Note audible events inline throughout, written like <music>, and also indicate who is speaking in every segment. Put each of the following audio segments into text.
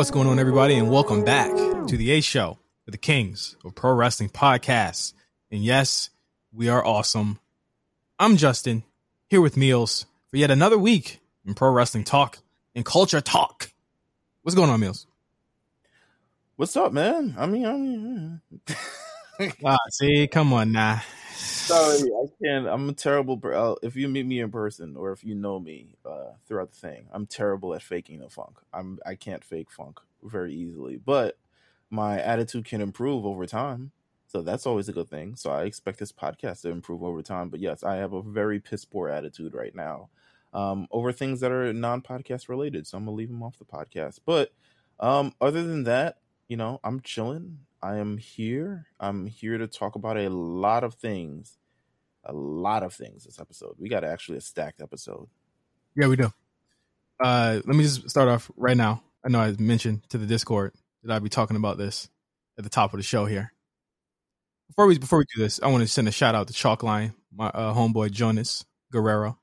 Speaker 1: What's going on, everybody, and welcome back to the A Show the Kings of Pro Wrestling Podcast. And yes, we are awesome. I'm Justin, here with Meelz for yet another week in pro wrestling talk and culture talk. What's going on, Meelz?
Speaker 2: What's up, man? I mean, I mean, <laughs>
Speaker 1: Ah, see, come on now.
Speaker 2: sorry, I can't. I'm a terrible. per- uh, If you meet me in person or if you know me uh, throughout the thing, I'm terrible at faking the funk. I'm I can't fake funk very easily, but my attitude can improve over time. So that's always a good thing. So I expect this podcast to improve over time. But yes, I have a very piss poor attitude right now um, over things that are non podcast related. So I'm gonna leave them off the podcast. But um, other than that, you know, I'm chilling. I am here. I'm here to talk about a lot of things. A lot of things this episode. We got actually a stacked episode.
Speaker 1: Yeah, we do. Uh, let me just start off right now. I know I mentioned to the Discord that I'd be talking about this at the top of the show here. Before we before we do this, I want to send a shout out to Chalkline, my uh, homeboy Jonas Guerrero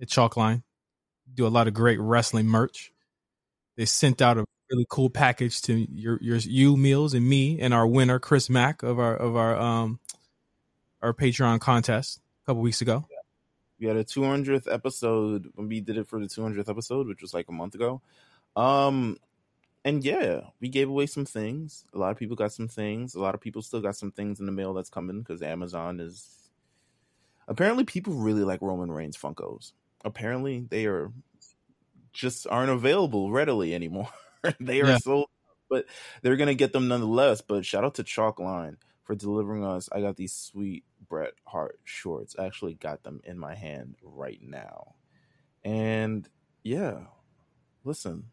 Speaker 1: at Chalkline. Do a lot of great wrestling merch. They sent out a really cool package to your your you Meelz and me and our winner Chris Mack of our of our um our Patreon contest a couple weeks ago.
Speaker 2: We had a 200th episode when we did it for the 200th episode, which was like a month ago. Um, and yeah, we gave away some things. A lot of people got some things. A lot of people still got some things in the mail that's coming because Amazon is. Apparently, people really like Roman Reigns Funkos. Apparently, they are just aren't available readily anymore. <laughs> they are
Speaker 1: Yeah.
Speaker 2: sold, but they're gonna get them nonetheless. But shout out to Chalkline for delivering us. I got these sweet Bret Hart shorts. I actually got them in my hand right now. And yeah, listen,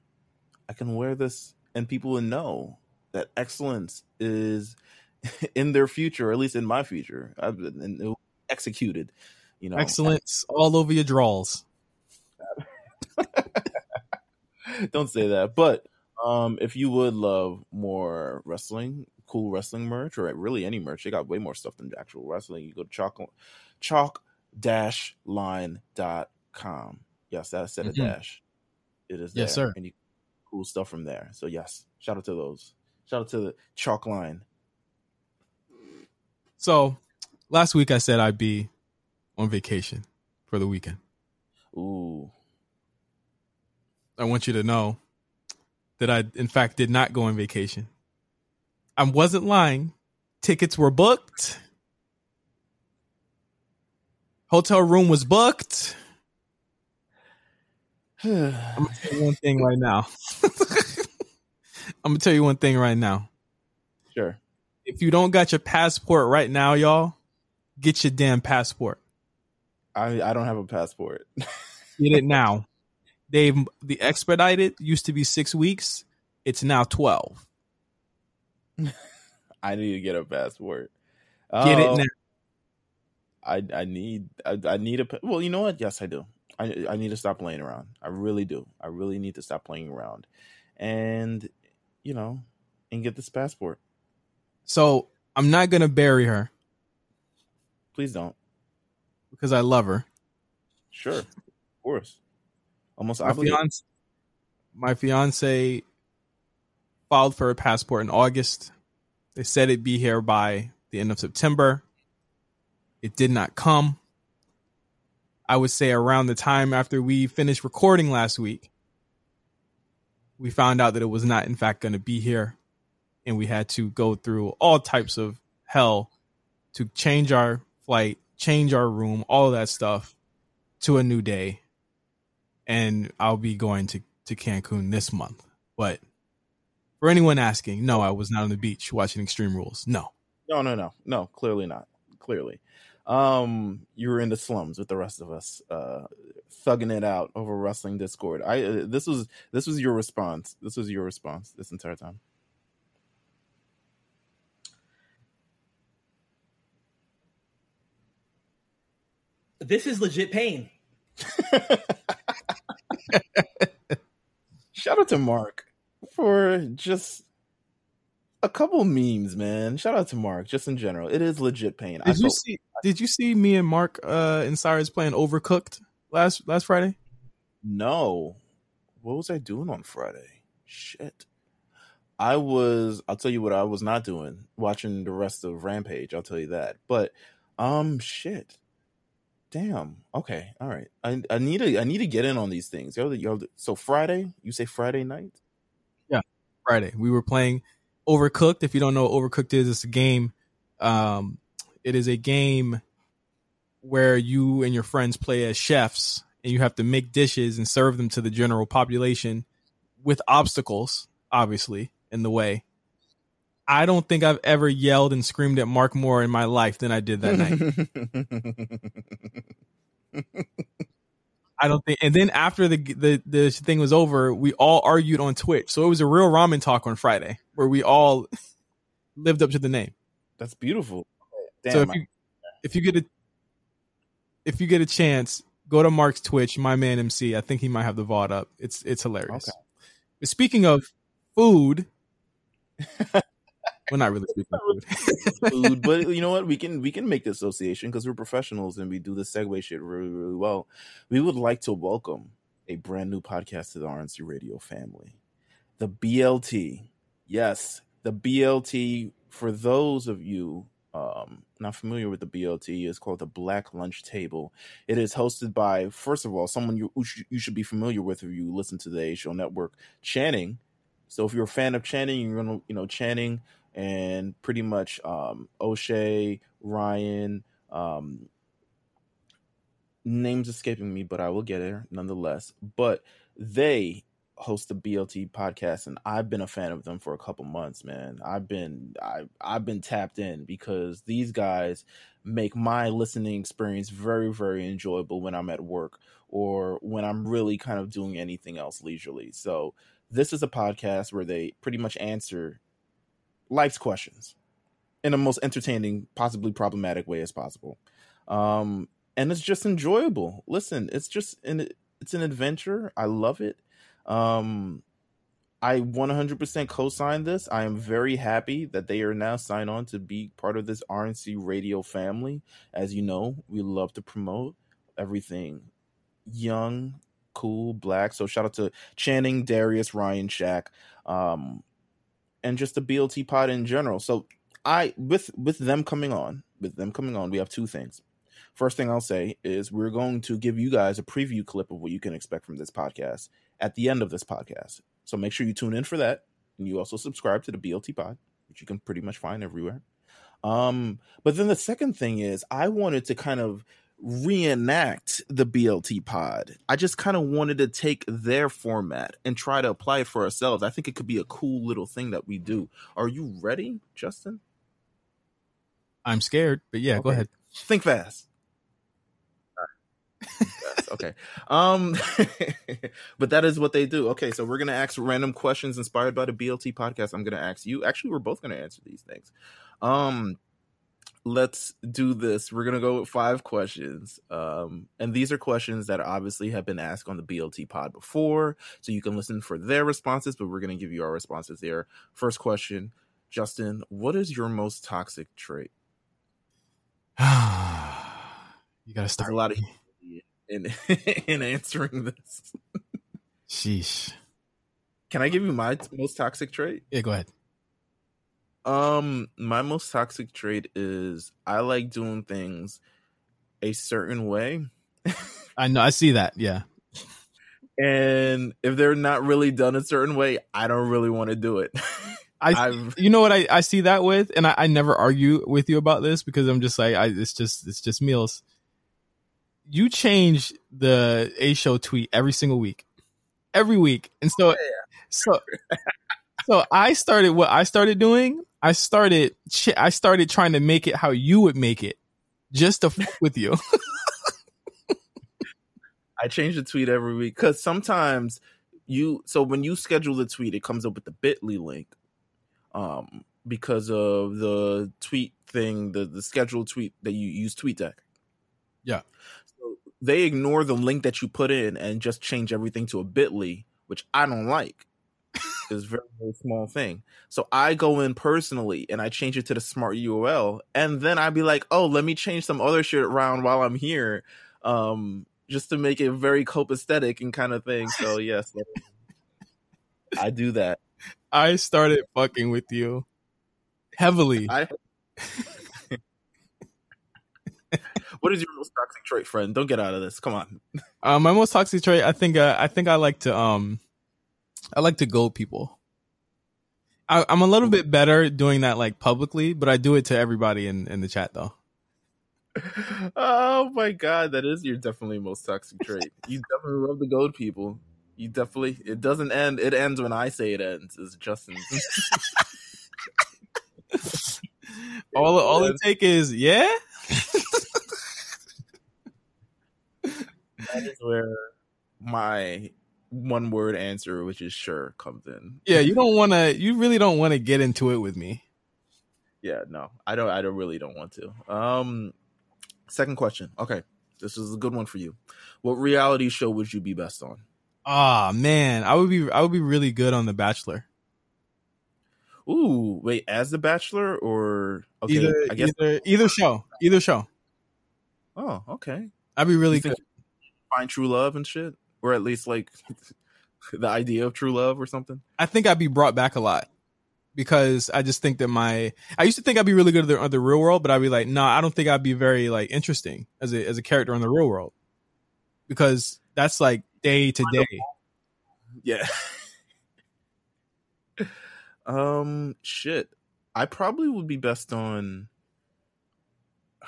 Speaker 2: I can wear this and people will know that excellence is <laughs> in their future, or at least in my future. I've been executed, you know.
Speaker 1: Excellence all over your draws. <laughs>
Speaker 2: Don't say that. But um, if you would love more wrestling, cool wrestling merch, or really any merch, they got way more stuff than actual wrestling. You go to chalk chalk dash line dot com. Yes, that said a
Speaker 1: Mhm.
Speaker 2: dash. It is there.
Speaker 1: Yes, sir.
Speaker 2: And you cool stuff from there. So yes, shout out to those. Shout out to the chalk line.
Speaker 1: So last week I said I'd be on vacation for the weekend.
Speaker 2: Ooh.
Speaker 1: I want you to know that I, in fact, did not go on vacation. I wasn't lying. Tickets were booked. Hotel room was booked. <sighs> I'm gonna tell you one thing right now. <laughs> I'm gonna tell you one thing right now.
Speaker 2: sure.
Speaker 1: If you don't got your passport right now, y'all, get your damn passport.
Speaker 2: I I don't have a passport. <laughs>
Speaker 1: Get it now. They've the expedited used to be six weeks. It's now twelve. <laughs>
Speaker 2: I need to get a passport.
Speaker 1: Get
Speaker 2: Oh,
Speaker 1: it now.
Speaker 2: I I need I, I need a well. You know what? Yes, I do. I I need to stop playing around. I really do. I really need to stop playing around, and you know, and get this passport.
Speaker 1: So I'm not gonna bury her
Speaker 2: Please don't.
Speaker 1: because I love her.
Speaker 2: Sure, of course. Almost
Speaker 1: My
Speaker 2: obligated.
Speaker 1: fiance, my fiance filed for a passport in August. They said it'd be here by the end of September. It did not come. I would say around the time after we finished recording last week, we found out that it was not, in fact, going to be here. And we had to go through all types of hell to change our flight, change our room, all of that stuff to a new day. And I'll be going to, to Cancun this month. But for anyone asking, no, I was not on the beach watching Extreme Rules. No.
Speaker 2: No, no, no, no. Clearly not. Clearly, um, you were in the slums with the rest of us, uh, thugging it out over wrestling Discord. I uh, this was this was your response. This was your response this entire time.
Speaker 3: This is legit pain. <laughs>
Speaker 2: Shout out to Mark for just a couple memes, man. Shout out to Mark, just in general. It is legit pain.
Speaker 1: Did I you see? Did you see me and Mark uh, and Cyrus playing Overcooked last last Friday?
Speaker 2: No. What was I doing on Friday? Shit. I was. I'll tell you what I was not doing. Watching the rest of Rampage. I'll tell you that. But um, shit. Damn. Okay. All right. I I need to I need to get in on these things. Yo, yo, so Friday, you say Friday night?
Speaker 1: Yeah, Friday. We were playing Overcooked. If you don't know what Overcooked is, it's a game. Um, it is a game where you and your friends play as chefs, and you have to make dishes and serve them to the general population with obstacles, obviously, in the way. I don't think I've ever yelled and screamed at Mark more in my life than I did that night. <laughs> I don't think. And then after the, the the thing was over, we all argued on Twitch. So it was a real ramen talk on Friday where we all <laughs> lived up to the name.
Speaker 2: That's beautiful.
Speaker 1: Damn, so if you if you get a if you get a chance, go to Mark's Twitch, my man MC. I think he might have the VOD up. It's it's hilarious. Okay. But speaking of food, <laughs> We're not really speaking food. <laughs>
Speaker 2: food, but you know what? We can we can make the association because we're professionals and we do the segue shit really really well. We would like to welcome a brand new podcast to the RNC Radio family, the BLT. Yes, the BLT. For those of you um, not familiar with the BLT, is called the Black Lunch Table. It is hosted by, first of all, someone you you should be familiar with if you listen to the A Show Network, Channing. So if you're a fan of Channing, you're gonna, you know, Channing and pretty much um, O'Shea, Ryan, um, names escaping me, but I will get there nonetheless. But they host the BLT podcast, and I've been a fan of them for a couple months, man. I've been I I've been tapped in because these guys make my listening experience very very enjoyable when I'm at work or when I'm really kind of doing anything else leisurely. So this is a podcast where they pretty much answer life's questions in the most entertaining, possibly problematic way as possible. Um, and it's just enjoyable. Listen, it's just an it's an adventure. I love it. Um, I 100% co-sign this. I am very happy that they are now signed on to be part of this RNC radio family. As you know, we love to promote everything young, cool, black. So shout out to Channing, Darius, Ryan, Shaq. Um, and just the BLT pod in general. So I with with them coming on, with them coming on, we have two things. First thing I'll say is we're going to give you guys a preview clip of what you can expect from this podcast at the end of this podcast. So make sure you tune in for that. And you also subscribe to the BLT pod, which you can pretty much find everywhere. Um, but then the second thing is I wanted to kind of reenact the BLT pod. I just kind of wanted to take their format and try to apply it for ourselves. I think it could be a cool little thing that we do. Are you ready, Justin?
Speaker 1: I'm scared, but yeah, okay. go ahead.
Speaker 2: Think fast. okay. Um <laughs> but that is what they do. Okay, so we're going to ask random questions inspired by the BLT podcast. I'm going to ask you. Actually, we're both going to answer these things. Um let's do this. We're gonna go with five questions, um, and these are questions that obviously have been asked on the BLT pod before, so you can listen for their responses. But we're gonna give you our responses there. First question, Justin: What is your most toxic trait? <sighs>
Speaker 1: you gotta start
Speaker 2: There's a lot of in <laughs> in answering this.
Speaker 1: Sheesh.
Speaker 2: Can I give you my most toxic trait?
Speaker 1: Yeah, go ahead.
Speaker 2: Um, my most toxic trait is I like doing things a certain way.
Speaker 1: I know, I see that. Yeah.
Speaker 2: And if they're not really done a certain way, I don't really want to do it.
Speaker 1: I, <laughs> I've, you know what I, I see that with, and I, I never argue with you about this because I'm just like, I, it's just, it's just Meelz. You change the A show tweet every single week, every week, and so, yeah. <laughs> so, so I started what I started doing. I started I started trying to make it how you would make it, just to fuck with you. <laughs>
Speaker 2: I change the tweet every week because sometimes you. So when you schedule the tweet, it comes up with the Bitly link, um, because of the tweet thing, the the scheduled tweet that you use TweetDeck.
Speaker 1: Yeah.
Speaker 2: they ignore the link that you put in and just change everything to a bit.ly, which I don't like. It's a very, very small thing. So I go in personally and I change it to the smart URL. And then I'd be like, oh, let me change some other shit around while I'm here. Um, just to make it very copacetic and kind of thing. So yes, I do that.
Speaker 1: I started fucking with you heavily.
Speaker 2: I, <laughs> what is your most toxic trait, friend? Don't get out of this. Come on.
Speaker 1: Uh, my most toxic trait, I think, uh, I think I like to, um, I like to goad people. I, am a little bit better doing that like publicly, but I do it to everybody in in the chat though.
Speaker 2: Oh my god, that is your definitely most toxic trait. <laughs> you definitely love the goad people. You definitely. It doesn't end. It ends when I say it ends. Is Justin. <laughs>
Speaker 1: all all it take is yeah.
Speaker 2: that is where my one word answer, which is sure, comes in.
Speaker 1: Yeah, you don't want to. You really don't want to get into it with me.
Speaker 2: Yeah, no, I don't. I don't really don't want to. Um, second question. Okay, this is a good one for you. What reality show would you be best on?
Speaker 1: Ah oh, man, I would be. I would be really good on The Bachelor.
Speaker 2: Ooh, wait, as The Bachelor or
Speaker 1: okay, either, I guess either, either show, either show.
Speaker 2: Oh, okay.
Speaker 1: I'd be really good.
Speaker 2: Find true love and shit or at least like <laughs> the idea of true love or something?
Speaker 1: I think I'd be brought back a lot because I just think that my I used to think I'd be really good at the, the real world, but I'd be like, no, nah, I don't think I'd be very like interesting as a as a character in the real world because that's like day to day.
Speaker 2: Yeah. <laughs> um, shit. I probably would be best on. <sighs>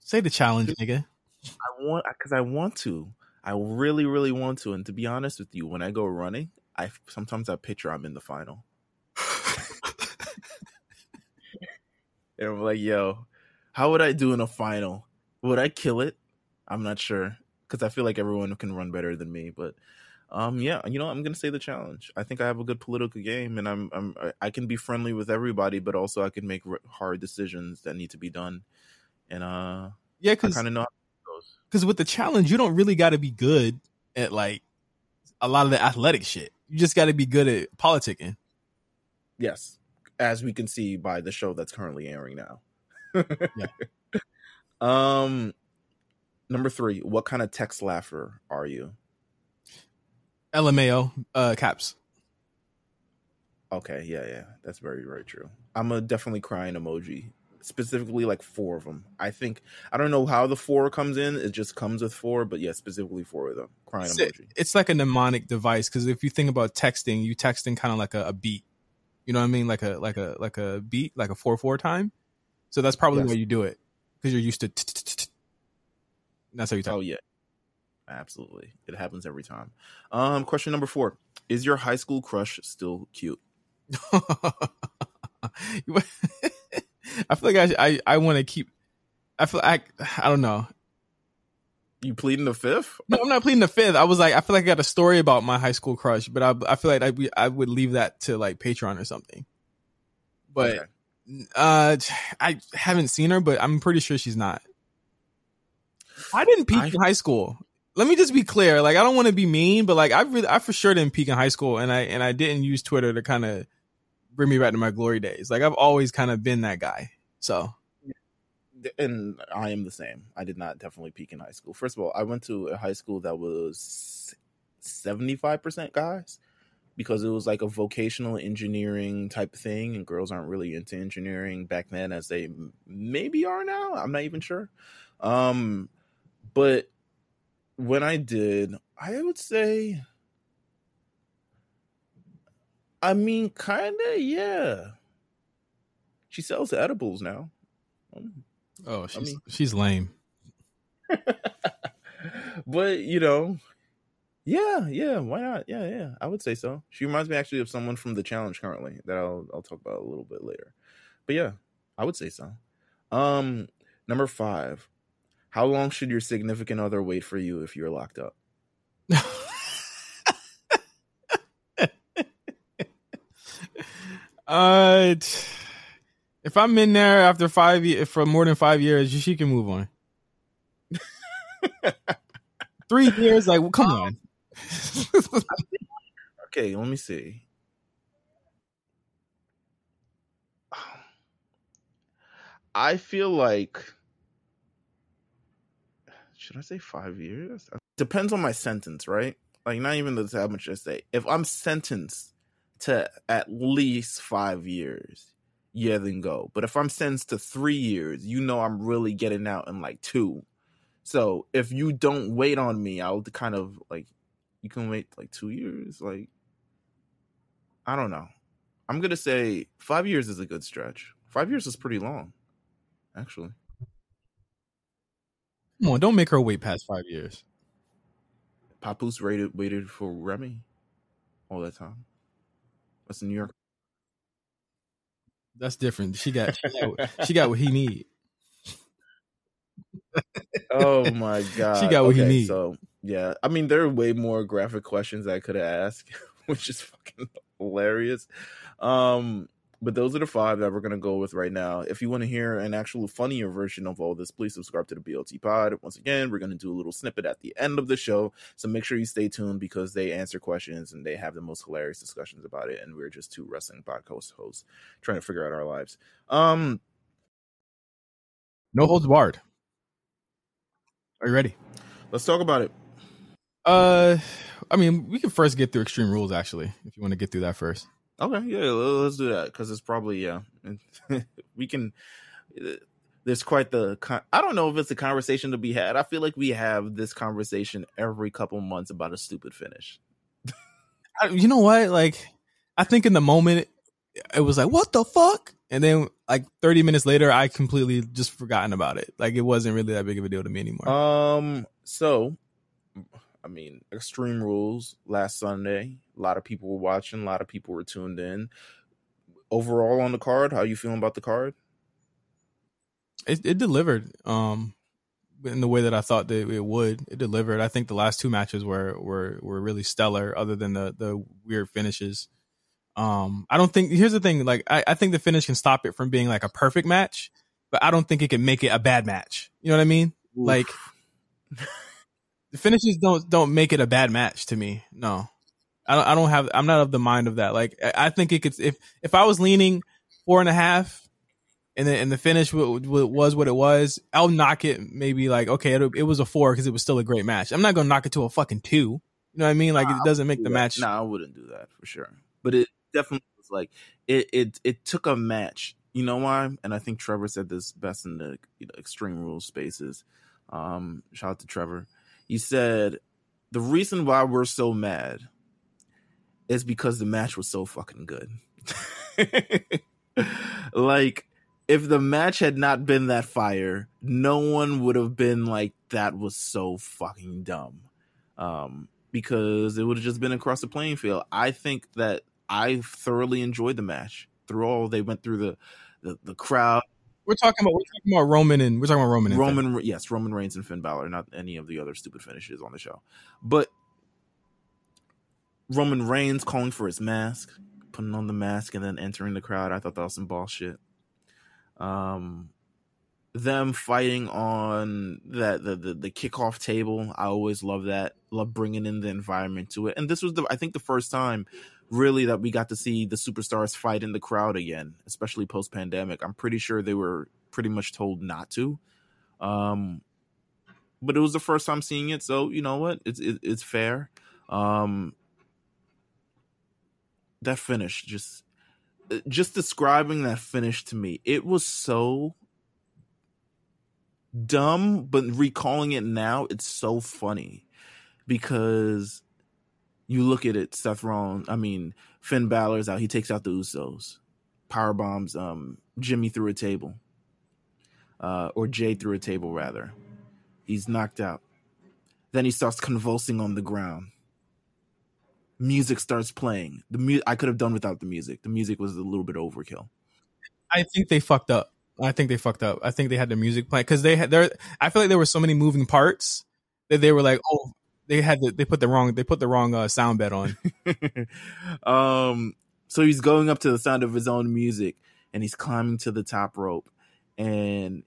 Speaker 1: Say the challenge, nigga.
Speaker 2: I want because I want to. I really, really want to. And to be honest with you, when I go running, I sometimes I picture I'm in the final. <laughs> and I'm like, yo, how would I do in a final? Would I kill it? I'm not sure because I feel like everyone can run better than me. But um, yeah, you know, I'm gonna say the challenge. I think I have a good political game, and I'm, I'm I can be friendly with everybody, but also I can make hard decisions that need to be done. And uh,
Speaker 1: yeah, because
Speaker 2: I kind of know
Speaker 1: because with the challenge, you don't really got to be good at like a lot of the athletic shit. You just got to be good at politicking.
Speaker 2: Yes, as we can see by the show that's currently airing now. yeah. <laughs> Um, number three, what kind of text laugher are you?
Speaker 1: LMAO, uh, caps.
Speaker 2: Okay, yeah, yeah, that's very, very true. I'm a definitely crying emoji specifically like four of them. I think I don't know how the four comes in. It just comes with four, but yeah, specifically four of them. Crying
Speaker 1: it's,
Speaker 2: emoji.
Speaker 1: It's like a mnemonic device because if you think about texting, you texting kind of like a, a, beat. You know what I mean? Like a like a like a beat, like a four four time. So that's probably yes. why you do it because you're used to. That's how you talk.
Speaker 2: Oh yeah, absolutely. It happens every time. Um, question number four: Is your high school crush still cute? <laughs> <laughs>
Speaker 1: I feel like I I, I want to keep. I feel like I don't know.
Speaker 2: You pleading the fifth?
Speaker 1: No, I'm not pleading the fifth. I was like, I feel like I got a story about my high school crush, but I I feel like I I would leave that to like Patreon or something. But okay. uh, I haven't seen her, but I'm pretty sure she's not. I didn't peak I, in high school. Let me just be clear. Like, I don't want to be mean, but like, I really, I for sure didn't peak in high school, and I and I didn't use Twitter to kind of bring me back to my glory days. Like I've always kind of been that guy. So
Speaker 2: and I am the same. I did not definitely peak in high school. First of all, I went to a high school that was 75% guys because it was like a vocational engineering type thing and girls aren't really into engineering back then as they maybe are now. I'm not even sure. Um but when I did, I would say I mean, kinda, yeah. She sells edibles now.
Speaker 1: Oh, she's I mean, she's lame. <laughs>
Speaker 2: but you know, yeah, yeah, why not? Yeah, yeah, I would say so. She reminds me actually of someone from the challenge currently that I'll I'll talk about a little bit later. But yeah, I would say so. Um, number five. How long should your significant other wait for you if you're locked up?
Speaker 1: Uh, if I'm in there after five years for more than five years, she can move on. <laughs> Three years, like, well, come on. <laughs>
Speaker 2: okay, let me see. I feel like should I say five years? Depends on my sentence, right? Like not even the how much I say. If I'm sentenced to at least five years, yeah, then go. But if I'm sentenced to three years, you know I'm really getting out in like two. So if you don't wait on me, I'll kind of like you can wait like two years. Like I don't know. I'm gonna say five years is a good stretch. Five years is pretty long, actually.
Speaker 1: Come on, don't make her wait past five years.
Speaker 2: Papoose waited waited for Remy all that time. That's New York.
Speaker 1: That's different. She got she got, she got what he need.
Speaker 2: oh <laughs> my god.
Speaker 1: She got what okay, he need.
Speaker 2: So yeah, I mean there are way more graphic questions I could have asked, <laughs> which is fucking hilarious. Um but those are the five that we're going to go with right now. If you want to hear an actual funnier version of all this, please subscribe to the BLT Pod. Once again, we're going to do a little snippet at the end of the show. So make sure you stay tuned because they answer questions and they have the most hilarious discussions about it. And we're just two wrestling podcast hosts trying to figure out our lives. Um,
Speaker 1: No holds barred. Are you ready?
Speaker 2: Let's talk about it.
Speaker 1: Uh, I mean, we can first get through Extreme Rules, actually, if you want to get through that first.
Speaker 2: Okay, yeah, let's do that because it's probably yeah. <laughs> we can. Uh, there's quite the. I don't know if it's a conversation to be had. I feel like we have this conversation every couple months about a stupid finish.
Speaker 1: you know what? Like, I think in the moment it was like, what the fuck? And then like 30 minutes later, I completely just forgotten about it. Like it wasn't really that big of a deal to me anymore.
Speaker 2: Um, so I mean, Extreme Rules last Sunday. A lot of people were watching. A lot of people were tuned in. Overall on the card, how you feeling about the card?
Speaker 1: It, it delivered. Um, in the way that I thought that it would. It delivered. I think the last two matches were were were really stellar. Other than the the weird finishes. Um, I don't think. Here's the thing. Like, I, I think the finish can stop it from being like a perfect match, but I don't think it can make it a bad match. You know what I mean? Oof. Like. <laughs> the finishes don't don't make it a bad match to me. No, I don't. I don't have. I'm not of the mind of that. Like I think it could. If if I was leaning four and a half, and the and the finish w- w- was what it was, I'll knock it maybe like okay, it, it was a four because it was still a great match. I'm not gonna knock it to a fucking two. You know what I mean? Like nah, it doesn't make do the
Speaker 2: that.
Speaker 1: match.
Speaker 2: No, nah, I wouldn't do that for sure. But it definitely was like it. It it took a match. You know why? And I think Trevor said this best in the you know, Extreme Rules spaces. Um, shout out to Trevor he said the reason why we're so mad is because the match was so fucking good. <laughs> like if the match had not been that fire, no one would have been like that was so fucking dumb. Um because it would have just been across the playing field. I think that I thoroughly enjoyed the match. Through all they went through the the, the crowd
Speaker 1: we're talking about we're talking about Roman and we're talking about Roman.
Speaker 2: Roman, yes, Roman Reigns and Finn Balor, not any of the other stupid finishes on the show. But Roman Reigns calling for his mask, putting on the mask, and then entering the crowd. I thought that was some bullshit. Um, them fighting on that the, the the kickoff table. I always love that. Love bringing in the environment to it. And this was the I think the first time really that we got to see the superstars fight in the crowd again, especially post pandemic. I'm pretty sure they were pretty much told not to. Um, but it was the first time seeing it, so you know what? It's it, it's fair. Um, that finish just just describing that finish to me, it was so dumb, but recalling it now, it's so funny because you look at it, Seth Rollins. I mean, Finn Balor's out. He takes out the Usos. Power bombs um, Jimmy through a table, uh, or Jay through a table rather. He's knocked out. Then he starts convulsing on the ground. Music starts playing. The mu- I could have done without the music. The music was a little bit overkill.
Speaker 1: I think they fucked up. I think they fucked up. I think they had the music playing because they had there. I feel like there were so many moving parts that they were like, "Oh, they had the, they put the wrong they put the wrong uh, sound bed on. <laughs>
Speaker 2: um, so he's going up to the sound of his own music, and he's climbing to the top rope, and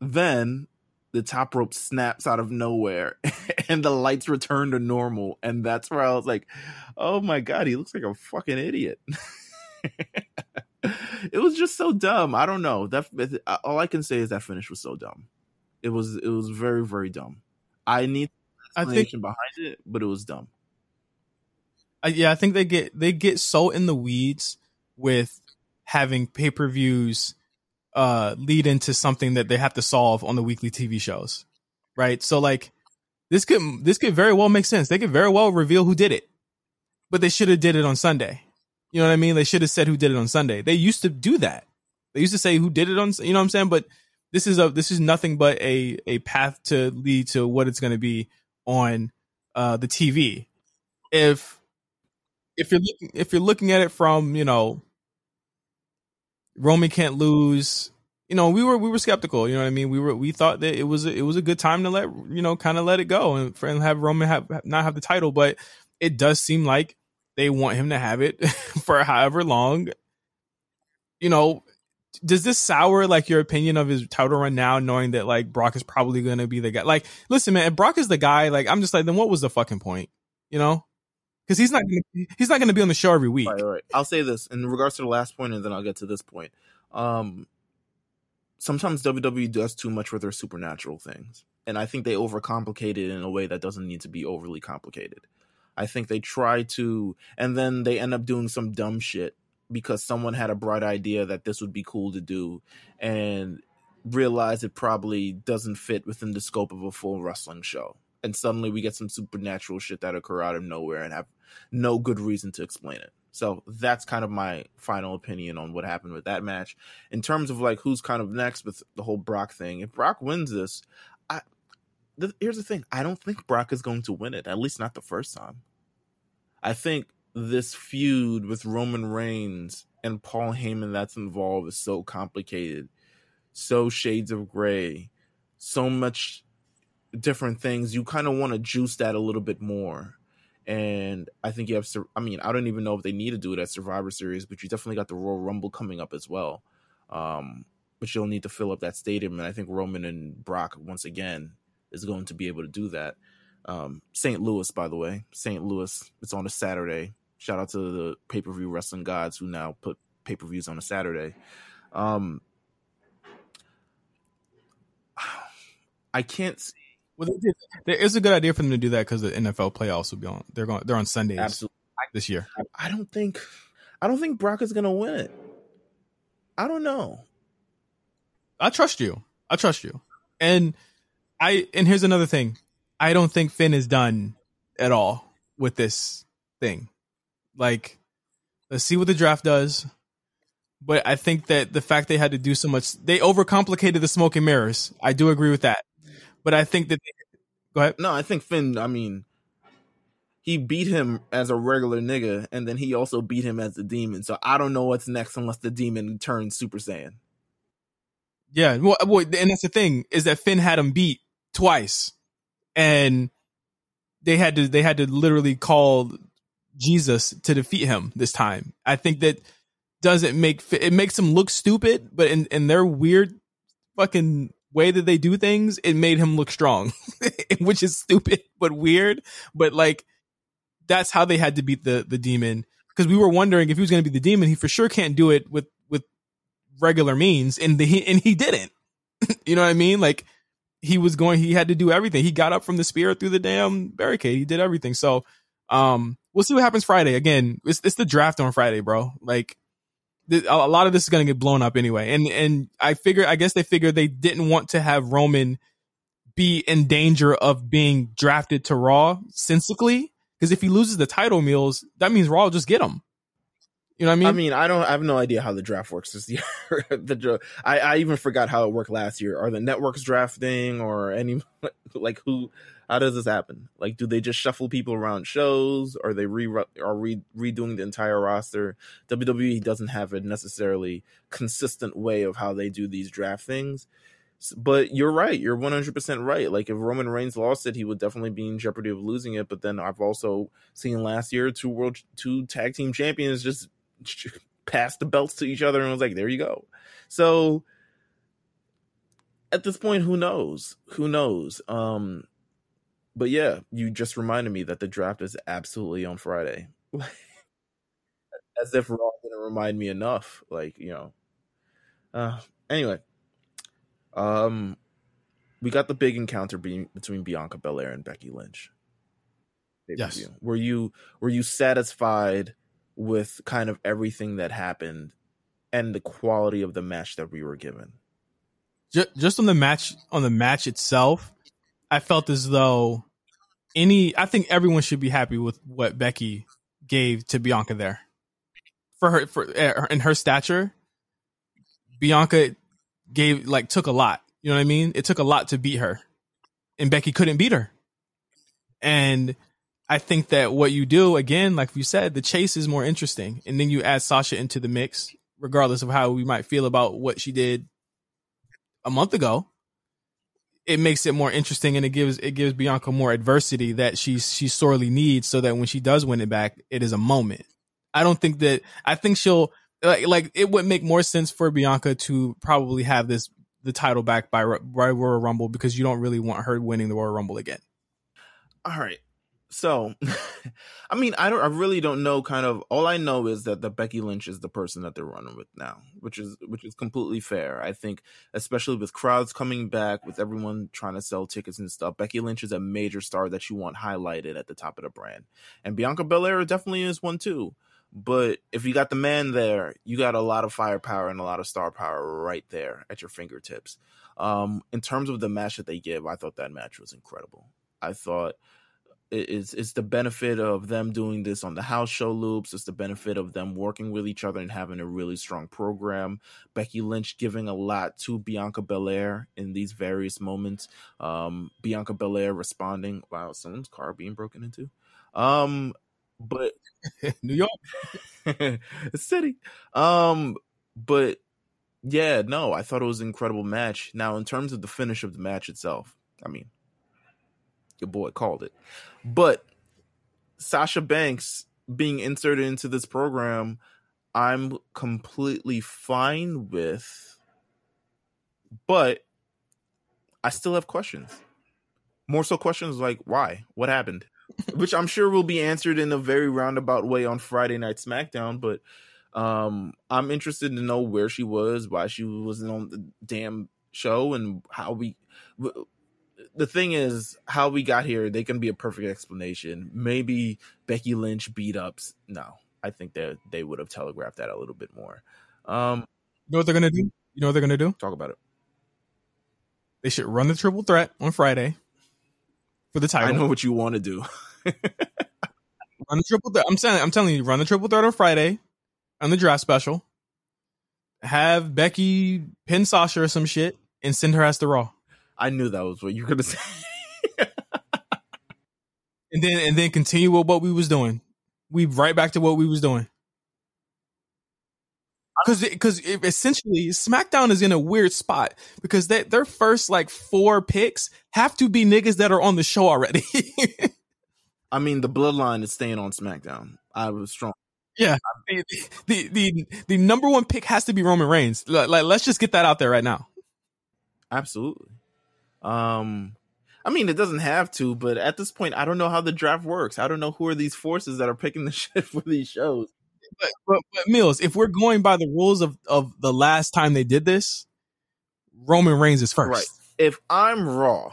Speaker 2: then the top rope snaps out of nowhere <laughs> and the lights return to normal. And that's where I was like, oh my God, he looks like a fucking idiot. <laughs> it was just so dumb. I don't know. That all I can say is that finish was so dumb. It was it was very very dumb. I need explanation I think, behind it, but it was dumb.
Speaker 1: I, yeah, I think they get they get so in the weeds with having pay per views uh, lead into something that they have to solve on the weekly TV shows, right? So like this could this could very well make sense. They could very well reveal who did it, but they should have did it on Sunday. You know what I mean? They should have said who did it on Sunday. They used to do that. They used to say who did it on. You know what I'm saying? But this is a this is nothing but a a path to lead to what it's going to be on uh, the TV. If if you're looking if you're looking at it from you know Roman can't lose. You know, we were we were skeptical. You know what I mean? We were we thought that it was a, it was a good time to let you know kind of let it go and, and have Roman have not have the title, but it does seem like they want him to have it <laughs> for however long. You know, does this sour like your opinion of his title run now, knowing that like Brock is probably going to be the guy? Like, listen, man, if Brock is the guy, like I'm just like, then what was the fucking point? You know, because he's not gonna, he's not going to be on the show every week.
Speaker 2: Right, right. I'll say this in regards to the last point, and then I'll get to this point. Um, sometimes WWE does too much with their supernatural things, and I think they overcomplicate it in a way that doesn't need to be overly complicated. I think they try to, and then they end up doing some dumb shit because someone had a bright idea that this would be cool to do, and realize it probably doesn't fit within the scope of a full wrestling show and suddenly we get some supernatural shit that occur out of nowhere and have no good reason to explain it. So that's kind of my final opinion on what happened with that match. In terms of like who's kind of next with the whole Brock thing, if Brock wins this, I th- here's the thing: I don't think Brock is going to win it. At least not the first time. I think this feud with Roman Reigns and Paul Heyman that's involved is so complicated, so shades of gray, so much different things, you kind of want to juice that a little bit more. And I think you have, I mean, I don't even know if they need to do it at Survivor Series, but you definitely got the Royal Rumble coming up as well. Um, but you'll need to fill up that stadium. And I think Roman and Brock, once again, is going to be able to do that. Um, St. Louis, by the way, St. Louis, it's on a Saturday. Shout out to the pay per view wrestling gods who now put pay per views on a Saturday. Um, <sighs> I can't
Speaker 1: well, there is a good idea for them to do that because the NFL playoffs will be on. They're going. They're on Sundays Absolutely. this year.
Speaker 2: I don't think. I don't think Brock is going to win it. I don't know.
Speaker 1: I trust you. I trust you. And I and here's another thing. I don't think Finn is done at all with this thing. Like, let's see what the draft does. But I think that the fact they had to do so much, they overcomplicated the smoke and mirrors. I do agree with that. But I think that they, go ahead.
Speaker 2: No, I think Finn. I mean, he beat him as a regular nigga, and then he also beat him as a demon. So I don't know what's next unless the demon turns Super Saiyan.
Speaker 1: Yeah, well, uh, well, and that's the thing is that Finn had him beat twice, and they had to they had to literally call Jesus to defeat him this time. I think that doesn't make it makes him look stupid, but in in their weird fucking way that they do things, it made him look strong, <laughs> which is stupid but weird. But like, that's how they had to beat the the demon because we were wondering if he was going to be the demon. He for sure can't do it with with regular means, and the and he didn't. <laughs> you know what I mean? Like he was going, he had to do everything. He got up from the spear through the damn barricade. He did everything. So, um, we'll see what happens Friday. Again, it's it's the draft on Friday, bro. Like a lot of this is going to get blown up anyway. And and I figure I guess they figured they didn't want to have Roman be in danger of being drafted to Raw sensically because if he loses the title Meelz, that means Raw will just get him. You know what I mean? I
Speaker 2: mean, I don't. I have no idea how the draft works this <laughs> year. the I, I even forgot how it worked last year. Are the networks drafting or any <laughs> like who? How does this happen? Like, do they just shuffle people around shows? Or they re are re- redoing the entire roster? WWE doesn't have a necessarily consistent way of how they do these draft things. But you're right. You're 100% right. Like, if Roman Reigns lost it, he would definitely be in jeopardy of losing it. But then I've also seen last year two world, two tag team champions just <laughs> pass the belts to each other and was like, there you go. So at this point, who knows? Who knows? Um, but yeah, you just reminded me that the draft is absolutely on Friday. <laughs> As if Raw didn't remind me enough. Like, you know. Uh anyway. Um we got the big encounter being between Bianca Belair and Becky Lynch.
Speaker 1: Yes.
Speaker 2: Were you were you satisfied with kind of everything that happened and the quality of the match that we were given?
Speaker 1: Just, on the match on the match itself, I felt as though any I think everyone should be happy with what Becky gave to Bianca there. For her for uh, in her stature, Bianca gave like took a lot. You know what I mean? It took a lot to beat her. And Becky couldn't beat her. And I think that what you do again, like you said, the chase is more interesting. And then you add Sasha into the mix, regardless of how we might feel about what she did a month ago it makes it more interesting and it gives it gives Bianca more adversity that she she sorely needs so that when she does win it back, it is a moment. I don't think that I think she'll like like it would make more sense for Bianca to probably have this the title back by by Royal Rumble because you don't really want her winning the Royal Rumble again.
Speaker 2: All right. So, <laughs> I mean, I don't, I really don't know. Kind of, all I know is that the Becky Lynch is the person that they're running with now, which is which is completely fair. I think, especially with crowds coming back, with everyone trying to sell tickets and stuff, Becky Lynch is a major star that you want highlighted at the top of the brand, and Bianca Belair definitely is one too. But if you got the man there, you got a lot of firepower and a lot of star power right there at your fingertips. Um, in terms of the match that they give, I thought that match was incredible. I thought it's it's the benefit of them doing this on the house show loops. It's the benefit of them working with each other and having a really strong program. Becky Lynch giving a lot to Bianca Belair in these various moments. Um, Bianca Belair responding. Wow, someone's car being broken into. Um, but <laughs>
Speaker 1: New York <laughs>
Speaker 2: city. Um, but yeah, no, I thought it was an incredible match. Now, in terms of the finish of the match itself, I mean, your boy called it. But Sasha Banks being inserted into this program, I'm completely fine with. But I still have questions. More so questions like why? What happened? <laughs> Which I'm sure will be answered in a very roundabout way on Friday night SmackDown, but um I'm interested to know where she was, why she wasn't on the damn show and how we the thing is, how we got here, they can be a perfect explanation. Maybe Becky Lynch beat ups. No, I think that they would have telegraphed that a little bit more. Um,
Speaker 1: you know what they're gonna do? You know what they're gonna do?
Speaker 2: Talk about it.
Speaker 1: They should run the triple threat on Friday for the title.
Speaker 2: I know what you want to do. <laughs>
Speaker 1: run the triple threat. I'm saying, I'm telling you, run the triple threat on Friday on the draft special. Have Becky pin Sasha or some shit and send her as the Raw.
Speaker 2: I knew that was what you were gonna <laughs> say.
Speaker 1: and then and then continue with what we was doing. We right back to what we was doing. Because because essentially SmackDown is in a weird spot because they, their first like four picks have to be niggas that are on the show already. <laughs>
Speaker 2: I mean, the bloodline is staying on SmackDown. I was strong.
Speaker 1: Yeah, the, the the the number one pick has to be Roman Reigns. Like, let's just get that out there right now.
Speaker 2: Absolutely. Um, I mean, it doesn't have to, but at this point, I don't know how the draft works. I don't know who are these forces that are picking the <laughs> shit for these shows.
Speaker 1: But, but, but Mills, if we're going by the rules of, of the last time they did this, Roman Reigns is first. Right.
Speaker 2: If I'm Raw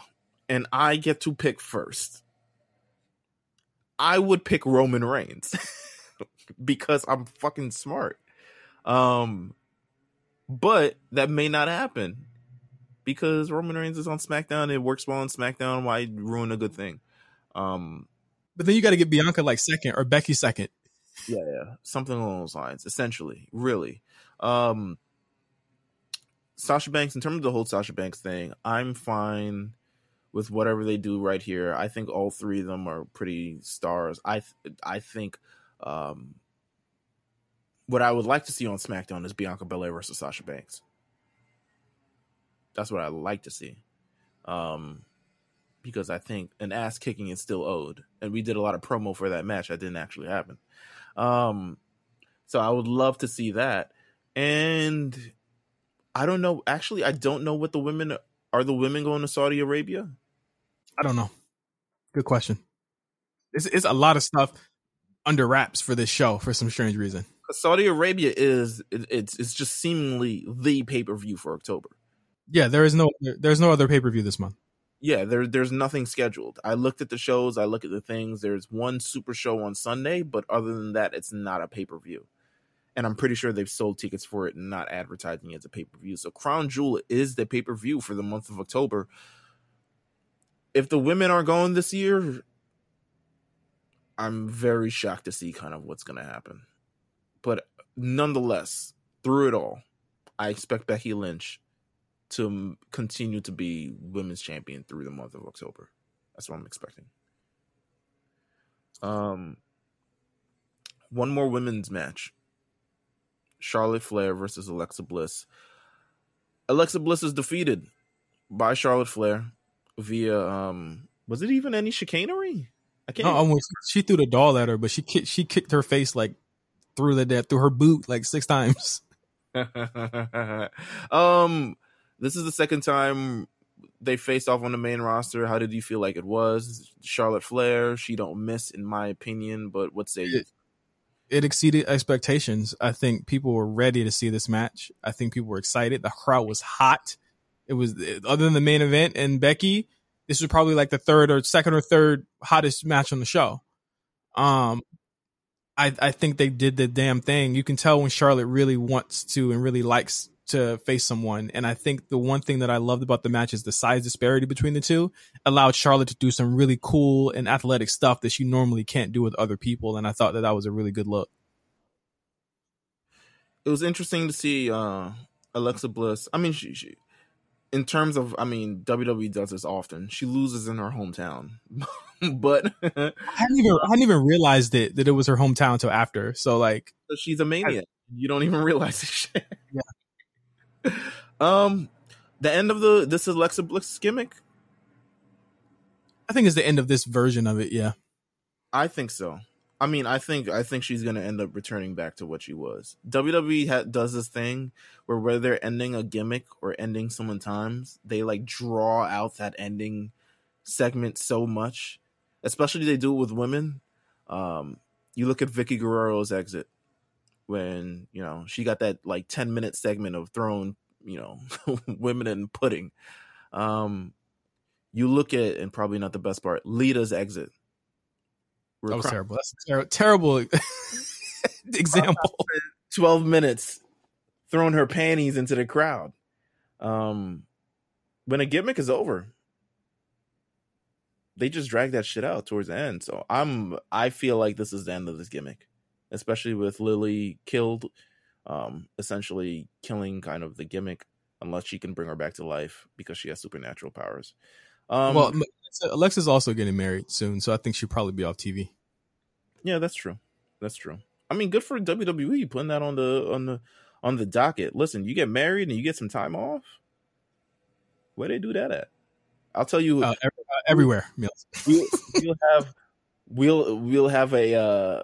Speaker 2: and I get to pick first, I would pick Roman Reigns <laughs> because I'm fucking smart. Um, but that may not happen because Roman Reigns is on SmackDown. It works well on SmackDown. Why ruin a good thing? Um,
Speaker 1: but then you got to get Bianca like second or Becky second.
Speaker 2: Yeah, yeah, something along those lines. Essentially, really. Um, Sasha Banks, in terms of the whole Sasha Banks thing, I'm fine with whatever they do right here. I think all three of them are pretty stars. I th- I think um, what I would like to see on SmackDown is Bianca Belair versus Sasha Banks. That's what I like to see. Um, because I think an ass kicking is still owed, and we did a lot of promo for that match. That didn't actually happen. Um, so I would love to see that. And I don't know. Actually, I don't know what the women are the women going to Saudi Arabia?
Speaker 1: I don't know. Good question. It's, it's a lot of stuff under wraps for this show for some strange reason.
Speaker 2: Saudi Arabia is it, it's it's just seemingly the pay per view for October.
Speaker 1: Yeah, there is no there's no other pay per view this month.
Speaker 2: Yeah, there there's nothing scheduled. I looked at the shows, I look at the things. There's one super show on Sunday, but other than that, it's not a pay per view. And I'm pretty sure they've sold tickets for it and not advertising it as a pay per view. So Crown Jewel is the pay per view for the month of October. If the women are going this year, I'm very shocked to see kind of what's going to happen. But nonetheless, through it all, I expect Becky Lynch to continue to be women's champion through the month of October. That's what I'm expecting. Um, one more women's match: Charlotte Flair versus Alexa Bliss. Alexa Bliss is defeated by Charlotte Flair via um was it even any chicanery?
Speaker 1: I can't. No, almost, she threw the doll at her, but she kicked, she kicked her face like through the death through her boot like six times. <laughs>
Speaker 2: um, this is the second time they faced off on the main roster. How did you feel like it was? Charlotte Flair, she don't miss in my opinion, but what say you?
Speaker 1: It, it exceeded expectations. I think people were ready to see this match. I think people were excited. The crowd was hot. It was other than the main event and Becky, this was probably like the third or second or third hottest match on the show. Um, I I think they did the damn thing. You can tell when Charlotte really wants to and really likes to face someone. And I think the one thing that I loved about the match is the size disparity between the two allowed Charlotte to do some really cool and athletic stuff that she normally can't do with other people. And I thought that that was a really good look.
Speaker 2: It was interesting to see uh, Alexa Bliss. I mean, she, she in terms of, I mean, WWE does this often. She loses in her hometown, <laughs> but
Speaker 1: I hadn't even I hadn't even realized it that it was her hometown until after. So like,
Speaker 2: she's a maniac. I, you don't even realize this shit. Yeah. <laughs> um, the end of the this is Alexa Bliss gimmick.
Speaker 1: I think it's the end of this version of it. Yeah,
Speaker 2: I think so. I mean, I think I think she's gonna end up returning back to what she was. WWE ha- does this thing where whether they're ending a gimmick or ending someone times, they like draw out that ending segment so much. Especially they do it with women. Um, you look at Vickie Guerrero's exit when you know she got that like ten minute segment of throwing you know <laughs> women in pudding. Um, you look at and probably not the best part, Lita's exit
Speaker 1: that was terrible. That's a ter- terrible <laughs> example. <laughs>
Speaker 2: Twelve minutes throwing her panties into the crowd. Um, when a gimmick is over, they just drag that shit out towards the end. So I'm I feel like this is the end of this gimmick, especially with Lily killed, um, essentially killing kind of the gimmick unless she can bring her back to life because she has supernatural powers.
Speaker 1: Um, well, Alexa's also getting married soon, so I think she'll probably be off TV.
Speaker 2: Yeah, that's true. That's true. I mean, good for WWE putting that on the on the on the docket. Listen, you get married and you get some time off. Where they do that at? I'll tell you.
Speaker 1: Uh, every, uh, everywhere.
Speaker 2: We'll, we'll have we'll we'll have a uh,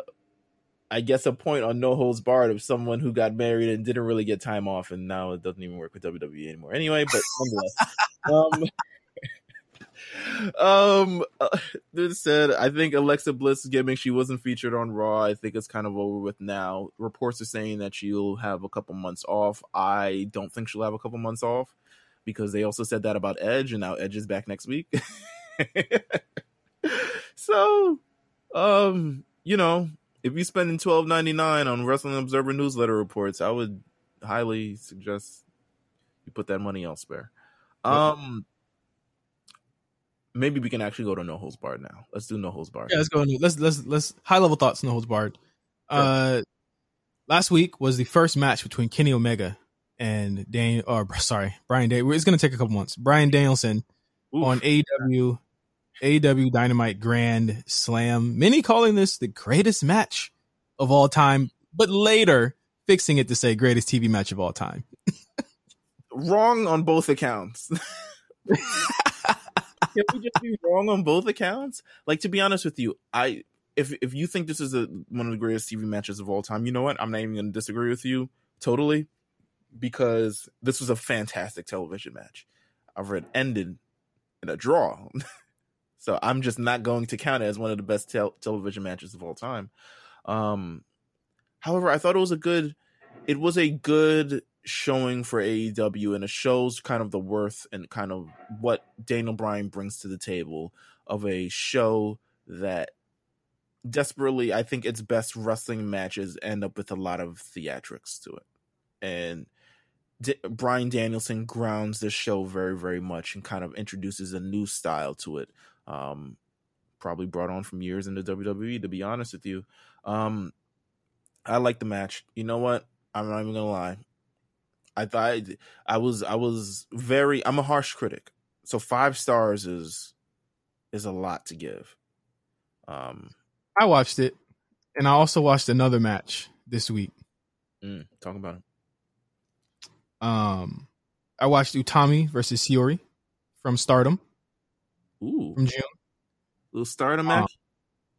Speaker 2: I guess a point on No Holds Barred of someone who got married and didn't really get time off, and now it doesn't even work with WWE anymore. Anyway, but nonetheless, <laughs> um, <laughs> um, uh, said, I think Alexa Bliss gimmick, she wasn't featured on Raw. I think it's kind of over with now. Reports are saying that she'll have a couple months off. I don't think she'll have a couple months off because they also said that about Edge, and now Edge is back next week. <laughs> so, um, you know, if you're spending twelve ninety nine on Wrestling Observer newsletter reports, I would highly suggest you put that money elsewhere. Um, maybe we can actually go to No Holds Barred now. Let's do No Holds Barred.
Speaker 1: Yeah, let's go. Let's let's let's high level thoughts. No Holds Barred. Sure. Uh, last week was the first match between Kenny Omega and Dan. Or sorry, Brian Day. It's going to take a couple months. Brian Danielson Oof. on AEW AEW Dynamite Grand Slam. Many calling this the greatest match of all time, but later fixing it to say greatest TV match of all time.
Speaker 2: Wrong on both accounts. <laughs> can we just be wrong on both accounts? Like to be honest with you, I if if you think this is a, one of the greatest TV matches of all time, you know what? I'm not even going to disagree with you totally because this was a fantastic television match. I've read ended in a draw. <laughs> so I'm just not going to count it as one of the best tel- television matches of all time. Um, however, I thought it was a good, it was a good showing for AEW, and it shows kind of the worth and kind of what Daniel Bryan brings to the table of a show that desperately, I think its best wrestling matches end up with a lot of theatrics to it, and. D- Bryan Danielson grounds this show very, very much and kind of introduces a new style to it. Um, probably brought on from years in the WWE, to be honest with you. Um, I like the match. You know what? I'm not even gonna lie. I thought I was I was very I'm a harsh critic. So five stars is is a lot to give. Um
Speaker 1: I watched it and I also watched another match this week.
Speaker 2: Mm, talk about it.
Speaker 1: Um I watched Utami versus Syuri from Stardom.
Speaker 2: Ooh.
Speaker 1: From June.
Speaker 2: Little Stardom uh, match.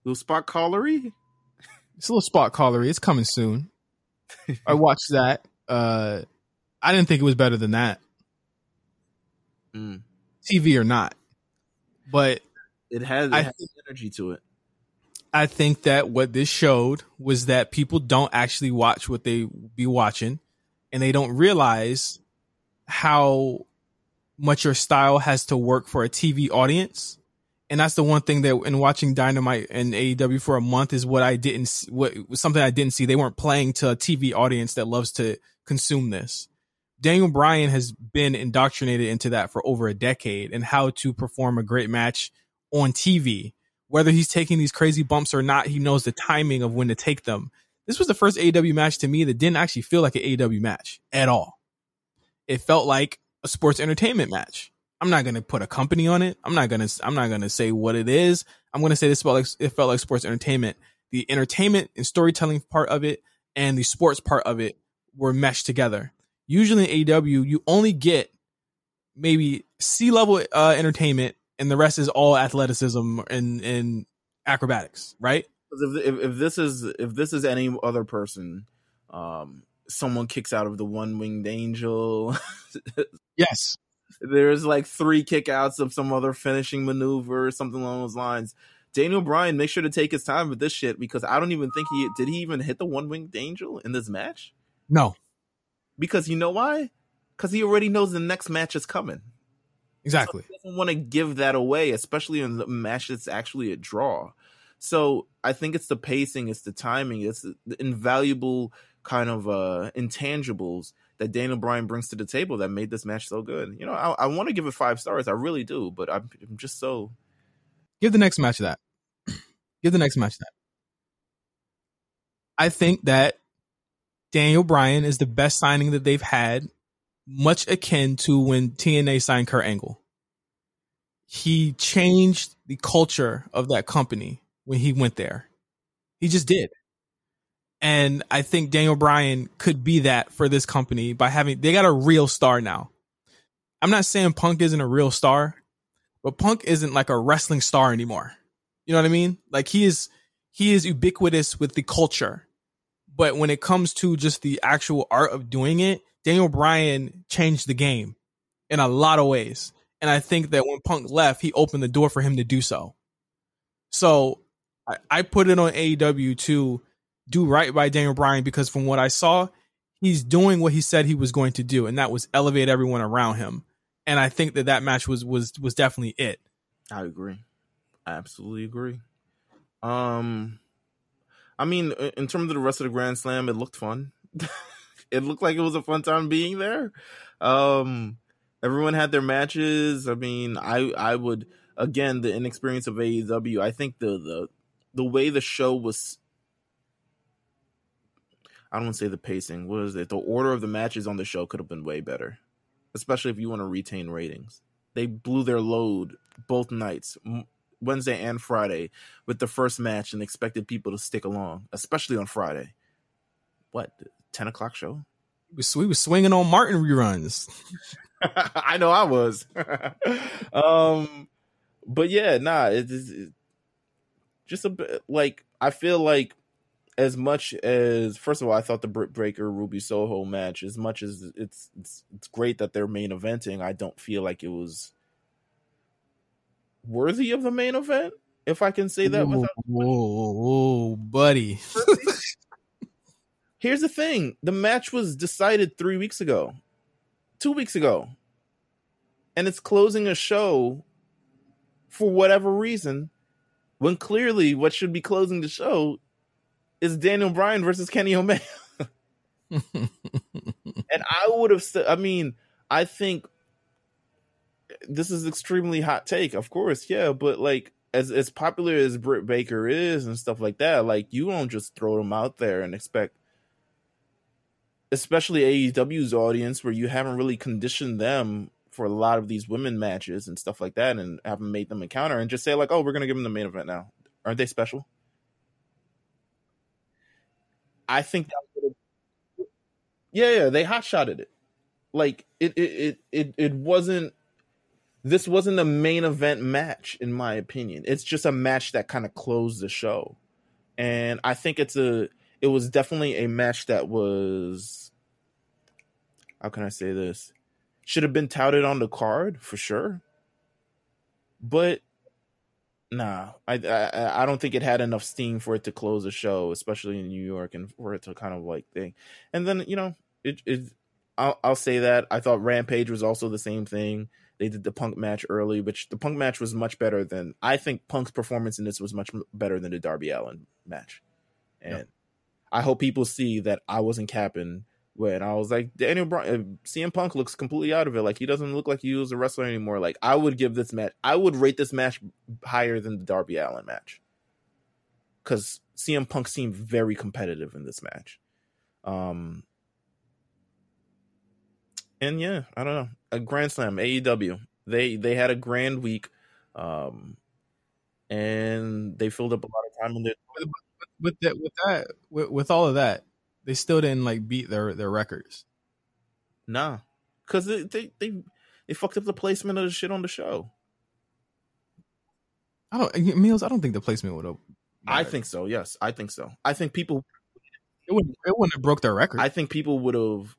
Speaker 2: Little spot callery.
Speaker 1: It's a little spot callery. It's coming soon. <laughs> I watched that. Uh I didn't think it was better than that.
Speaker 2: Mm.
Speaker 1: TV or not. But
Speaker 2: it has, it I, has energy to it.
Speaker 1: I think that what this showed was that people don't actually watch what they be watching and they don't realize how much your style has to work for a TV audience. And that's the one thing that in watching Dynamite and AEW for a month is what I didn't, what something I didn't see. They weren't playing to a TV audience that loves to consume this. Daniel Bryan has been indoctrinated into that for over a decade and how to perform a great match on TV. Whether he's taking these crazy bumps or not, he knows the timing of when to take them. This was the first AEW match to me that didn't actually feel like an AEW match at all. It felt like a sports entertainment match. I'm not gonna put a company on it. I'm not gonna I'm not gonna say what it is. I'm gonna say this felt like it felt like sports entertainment. The entertainment and storytelling part of it and the sports part of it were meshed together usually in AEW, you only get maybe C level uh, entertainment, and the rest is all athleticism and and acrobatics, right?
Speaker 2: If, if, if this is if this is any other person, um, someone kicks out of the one winged angel. <laughs>
Speaker 1: yes,
Speaker 2: there's like three kickouts of some other finishing maneuver or something along those lines. Daniel Bryan, make sure to take his time with this shit because I don't even think he did he even hit the one winged angel in this match.
Speaker 1: No,
Speaker 2: because you know why? Because he already knows the next match is coming.
Speaker 1: Exactly.
Speaker 2: So he doesn't want to give that away, especially in the match that's actually a draw. So I think it's the pacing, it's the timing, it's the invaluable kind of uh intangibles that Daniel Bryan brings to the table that made this match so good. You know, I, I want to give it five stars, I really do, but I'm, I'm just so.
Speaker 1: Give the next match that. <clears throat> give the next match that. I think that Daniel Bryan is the best signing that they've had, much akin to when TNA signed Kurt Angle. He changed the culture of that company when he went there. He just did. And I think Daniel Bryan could be that for this company by having, they got a real star now. I'm not saying Punk isn't a real star, but Punk isn't like a wrestling star anymore. You know what I mean? Like he is, he is ubiquitous with the culture but when it comes to just the actual art of doing it, Daniel Bryan changed the game in a lot of ways. And I think that when Punk left, he opened the door for him to do so. So I, I put it on AEW to do right by Daniel Bryan because from what I saw, he's doing what he said he was going to do, and that was elevate everyone around him. And I think that that match was was was definitely it.
Speaker 2: I agree. I absolutely agree. Um, I mean, in terms of the rest of the Grand Slam, it looked fun. <laughs> it looked like it was a fun time being there. Um, everyone had their matches. I mean, I I would again the inexperience of AEW. I think the the the way the show was. I don't want to say the pacing. What is it? The order of the matches on the show could have been way better, especially if you want to retain ratings. They blew their load both nights. Wednesday and Friday with the first match and expected people to stick along, especially on Friday. What ten o'clock show?
Speaker 1: We we was swinging on Martin reruns. <laughs>
Speaker 2: I know I was. <laughs> um, but yeah, nah, it's it, just a bit like I feel like as much as first of all, I thought the Britt Breaker Ruby Soho match, as much as it's it's it's great that they're main eventing, I don't feel like it was worthy of the main event. If I can say that
Speaker 1: whoa,
Speaker 2: without
Speaker 1: whoa, whoa, buddy. <laughs>
Speaker 2: Here's the thing: the match was decided three weeks ago, two weeks ago, and it's closing a show for whatever reason. When clearly, what should be closing the show is Daniel Bryan versus Kenny Omega. <laughs> and I would have said, I mean, I think this is extremely hot take, of course, yeah, but like as as popular as Britt Baker is and stuff like that, like you don't just throw them out there and expect especially AEW's audience where you haven't really conditioned them for a lot of these women matches and stuff like that and haven't made them encounter and just say like, "Oh, we're going to give them the main event now." Aren't they special? I think that yeah, yeah, they hot shotted it. Like it, it, it, it, it wasn't. This wasn't a main event match, in my opinion. It's just a match that kind of closed the show, and I think it's a. It was definitely a match that was. How can I say this? Should have been touted on the card for sure, but Nah, I, I I don't think it had enough steam for it to close a show, especially in New York, and for it to kind of like thing. And then you know, it it I'll I'll say that I thought Rampage was also the same thing. They did the Punk match early, which the Punk match was much better than I think Punk's performance in this was much better than the Darby Allin match. And. I hope people see that I wasn't capping when I was like Daniel Bryan, uh, CM Punk looks completely out of it. Like he doesn't look like he was a wrestler anymore. Like I would give this match, I would rate this match higher than the Darby Allin match because CM Punk seemed very competitive in this match. Um, and yeah, I don't know. A Grand Slam, AEW. They they had a grand week, um, and they filled up a lot of time in there.
Speaker 1: With that, with that, with, with all of that, they still didn't like beat their their records.
Speaker 2: Nah, because they, they they they fucked up the placement of the shit on the show.
Speaker 1: I don't eh, Meelz. I don't think the placement would have.
Speaker 2: I think so. Yes, I think so. I think people.
Speaker 1: It wouldn't. It wouldn't have broke their record.
Speaker 2: I think people would have.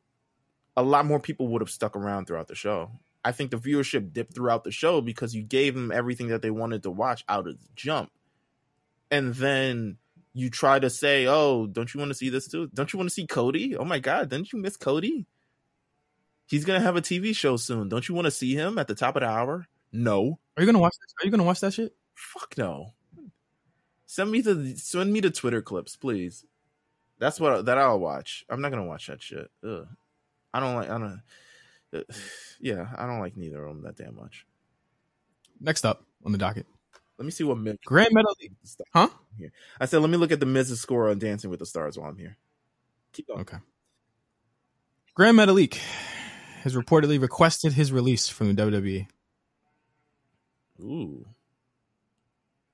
Speaker 2: A lot more people would have stuck around throughout the show. I think the viewership dipped throughout the show because you gave them everything that they wanted to watch out of the jump, and then you try to say, "Oh, don't you want to see this too? Don't you want to see Cody? Oh my God, didn't you miss Cody? He's gonna have a TV show soon. Don't you want to see him at the top of the hour? No.
Speaker 1: Are you gonna watch? This? Are you gonna watch that shit?
Speaker 2: Fuck no. Send me the send me the Twitter clips, please. That's what that I'll watch. I'm not gonna watch that shit. Ugh. I don't like. I don't. Uh, <sighs> yeah, I don't like neither of them that damn much.
Speaker 1: Next up on the docket,
Speaker 2: let me see what
Speaker 1: Miz Grand Metalik. Huh?
Speaker 2: Here. I said, let me look at the Miz's score on Dancing with the Stars while I'm here.
Speaker 1: Keep going. Okay. Grand Metalik has reportedly requested his release from the WWE.
Speaker 2: Ooh.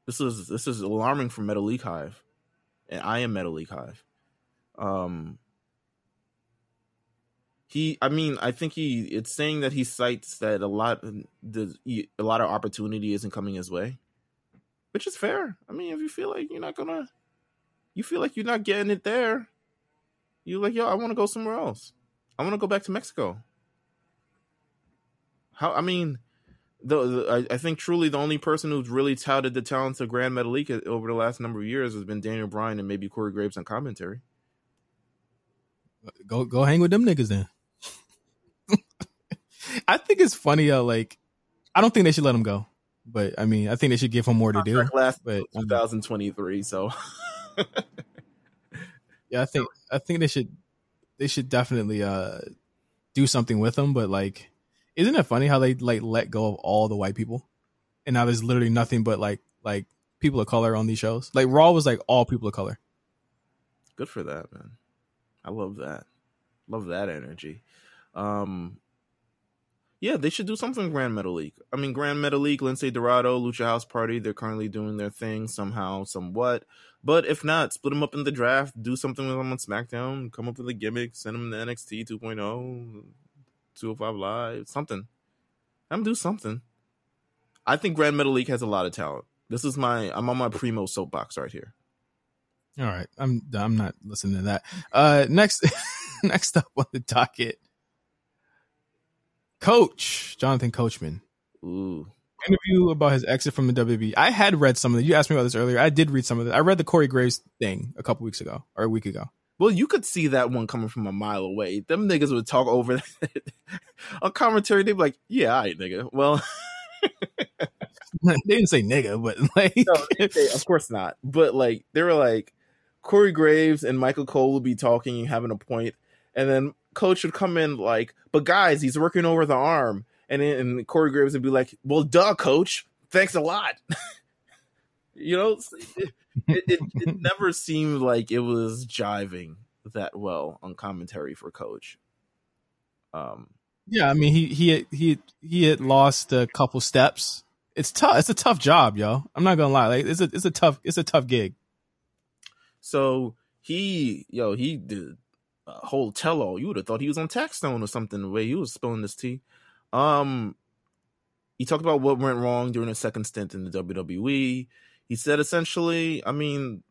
Speaker 2: This is this is alarming for Metalik Hive. And I am Metalik Hive. Um he i mean i think he it's saying that he cites that a lot the a lot of opportunity isn't coming his way which is fair. I mean, if you feel like you're not gonna, you feel like you're not getting it there, you like, yo, I want to go somewhere else. I want to go back to Mexico. How? I mean, the, the I, I, think truly the only person who's really touted the talents of Grand Metalik over the last number of years has been Daniel Bryan and maybe Corey Graves on commentary.
Speaker 1: Go go hang with them niggas then. <laughs> I think it's funny how like I don't think they should let him go. But I mean, I think they should give him more to do.
Speaker 2: Last but 2023, so <laughs>
Speaker 1: yeah, I think I think they should they should definitely uh do something with him. But like, isn't it funny how they like let go of all the white people, and now there's literally nothing but like like people of color on these shows. Like Raw was like all people of color.
Speaker 2: Good for that, man. I love that. Love that energy. Um, yeah, they should do something Grand Metalik. I mean, Grand Metalik, Lince Dorado, Lucha House Party, they're currently doing their thing somehow, somewhat. But if not, split them up in the draft, do something with them on SmackDown, come up with a gimmick, send them to NXT 2.0, 205 Live, something. Them do something. I think Grand Metalik has a lot of talent. This is my, I'm on my primo soapbox right here.
Speaker 1: All right, I'm I'm not listening to that. Uh, next, <laughs> next up on the docket, Coach Jonathan Coachman.
Speaker 2: Ooh,
Speaker 1: interview about his exit from the WWE. I had read some of it. You asked me about this earlier. I did read some of it. I read the Corey Graves thing a couple weeks ago or a week ago.
Speaker 2: Well, you could see that one coming from a mile away. Them niggas would talk over <laughs> on commentary. They'd be like, "Yeah, all right, nigga." Well, <laughs>
Speaker 1: they didn't say nigga, but <laughs> like, no,
Speaker 2: they, of course not. But like, they were like, Corey Graves and Michael Cole would be talking and having a point, and then Coach would come in like, "But guys, he's working over the arm." and and Corey Graves would be like, "Well, duh, coach, thanks a lot." <laughs> you know, it, it, it never seemed like it was jiving that well on commentary for coach.
Speaker 1: Um, yeah, I mean he he he he had lost a couple steps. It's tough. It's a tough job, yo. I'm not gonna lie. Like it's a it's a tough it's a tough gig.
Speaker 2: So he yo he did whole tell all. You would have thought he was on Taxstone or something. The way he was spilling this tea. Um, he talked about what went wrong during his second stint in the WWE. He said essentially, I mean,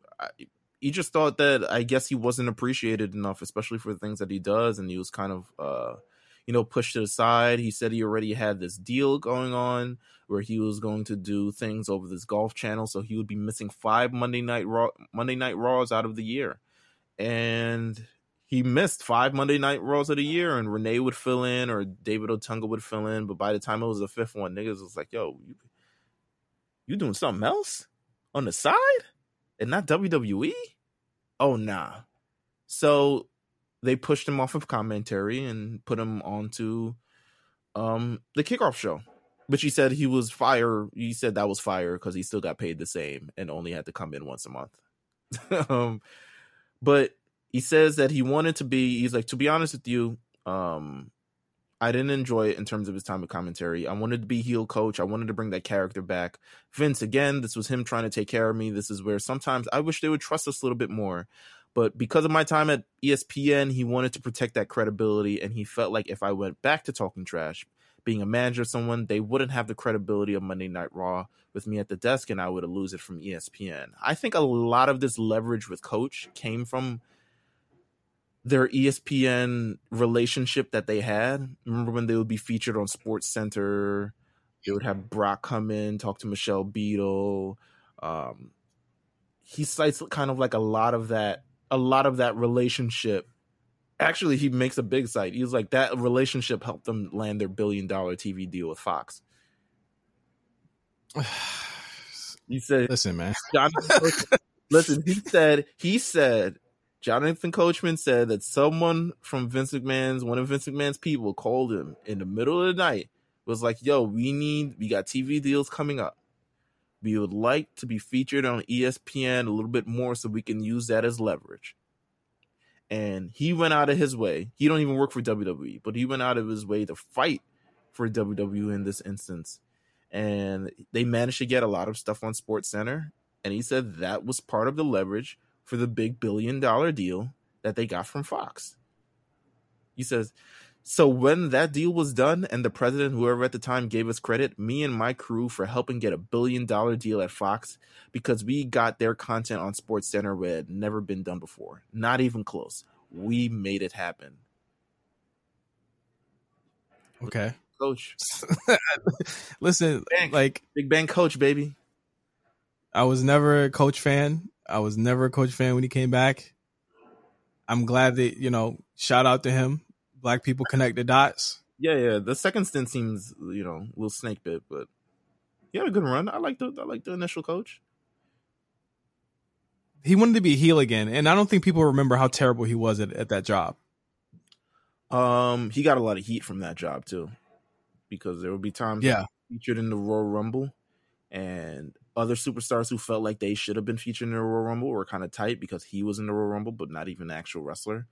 Speaker 2: he just thought that I guess he wasn't appreciated enough, especially for the things that he does, and he was kind of, uh, you know, pushed to the side. He said he already had this deal going on where he was going to do things over this golf channel, so he would be missing five Monday night Raw Monday night Raws out of the year, and he missed five Monday Night Raws of the year, and Renee would fill in or David Otunga would fill in. But by the time it was the fifth one, niggas was like, "Yo, you, you doing something else on the side and not WWE?" Oh nah. So they pushed him off of commentary and put him onto um the kickoff show. But he said he was fire. He said that was fire because he still got paid the same and only had to come in once a month. <laughs> um, but he says that he wanted to be he's like to be honest with you um I didn't enjoy it in terms of his time of commentary. I wanted to be heel coach. I wanted to bring that character back. Vince, again, this was him trying to take care of me. This is where sometimes I wish they would trust us a little bit more. But because of my time at ESPN, he wanted to protect that credibility. And he felt like if I went back to talking trash, being a manager of someone, they wouldn't have the credibility of Monday Night Raw with me at the desk and I would lose it from ESPN. I think a lot of this leverage with coach came from their ESPN relationship that they had. Remember when they would be featured on Sports Center? They would have Brock come in, talk to Michelle Beadle. Um, he cites kind of like a lot of that, a lot of that relationship. Actually, he makes a big site. He's like that relationship helped them land their billion dollar TV deal with Fox. <sighs> he said,
Speaker 1: "Listen, man, <laughs>
Speaker 2: listen." He said, he said Jonathan Coachman said that someone from Vince McMahon's, one of Vince McMahon's people, called him in the middle of the night. Was like, "Yo, we need, we got TV deals coming up. We would like to be featured on ESPN a little bit more, so we can use that as leverage." And he went out of his way. He don't even work for WWE, but he went out of his way to fight for WWE in this instance. And they managed to get a lot of stuff on Sports Center. And he said that was part of the leverage for the big billion dollar deal that they got from Fox. He says, so when that deal was done and the president, whoever at the time gave us credit, me and my crew for helping get a billion dollar deal at Fox because we got their content on Sports Center where it had never been done before. Not even close. We made it happen.
Speaker 1: Okay.
Speaker 2: Coach. <laughs>
Speaker 1: Listen, like
Speaker 2: Big Bang coach, baby.
Speaker 1: I was never a coach fan. I was never a coach fan when he came back. I'm glad that you know. Shout out to him. Black people connect the dots.
Speaker 2: Yeah, yeah. The second stint seems you know a little snake bit, but he had a good run. I like the I like the initial coach.
Speaker 1: He wanted to be a heel again, and I don't think people remember how terrible he was at, at that job.
Speaker 2: Um, he got a lot of heat from that job too, because there would be times
Speaker 1: yeah
Speaker 2: featured in the Royal Rumble, and other superstars who felt like they should have been featured in the Royal Rumble were kind of tight because he was in the Royal Rumble, but not even an actual wrestler.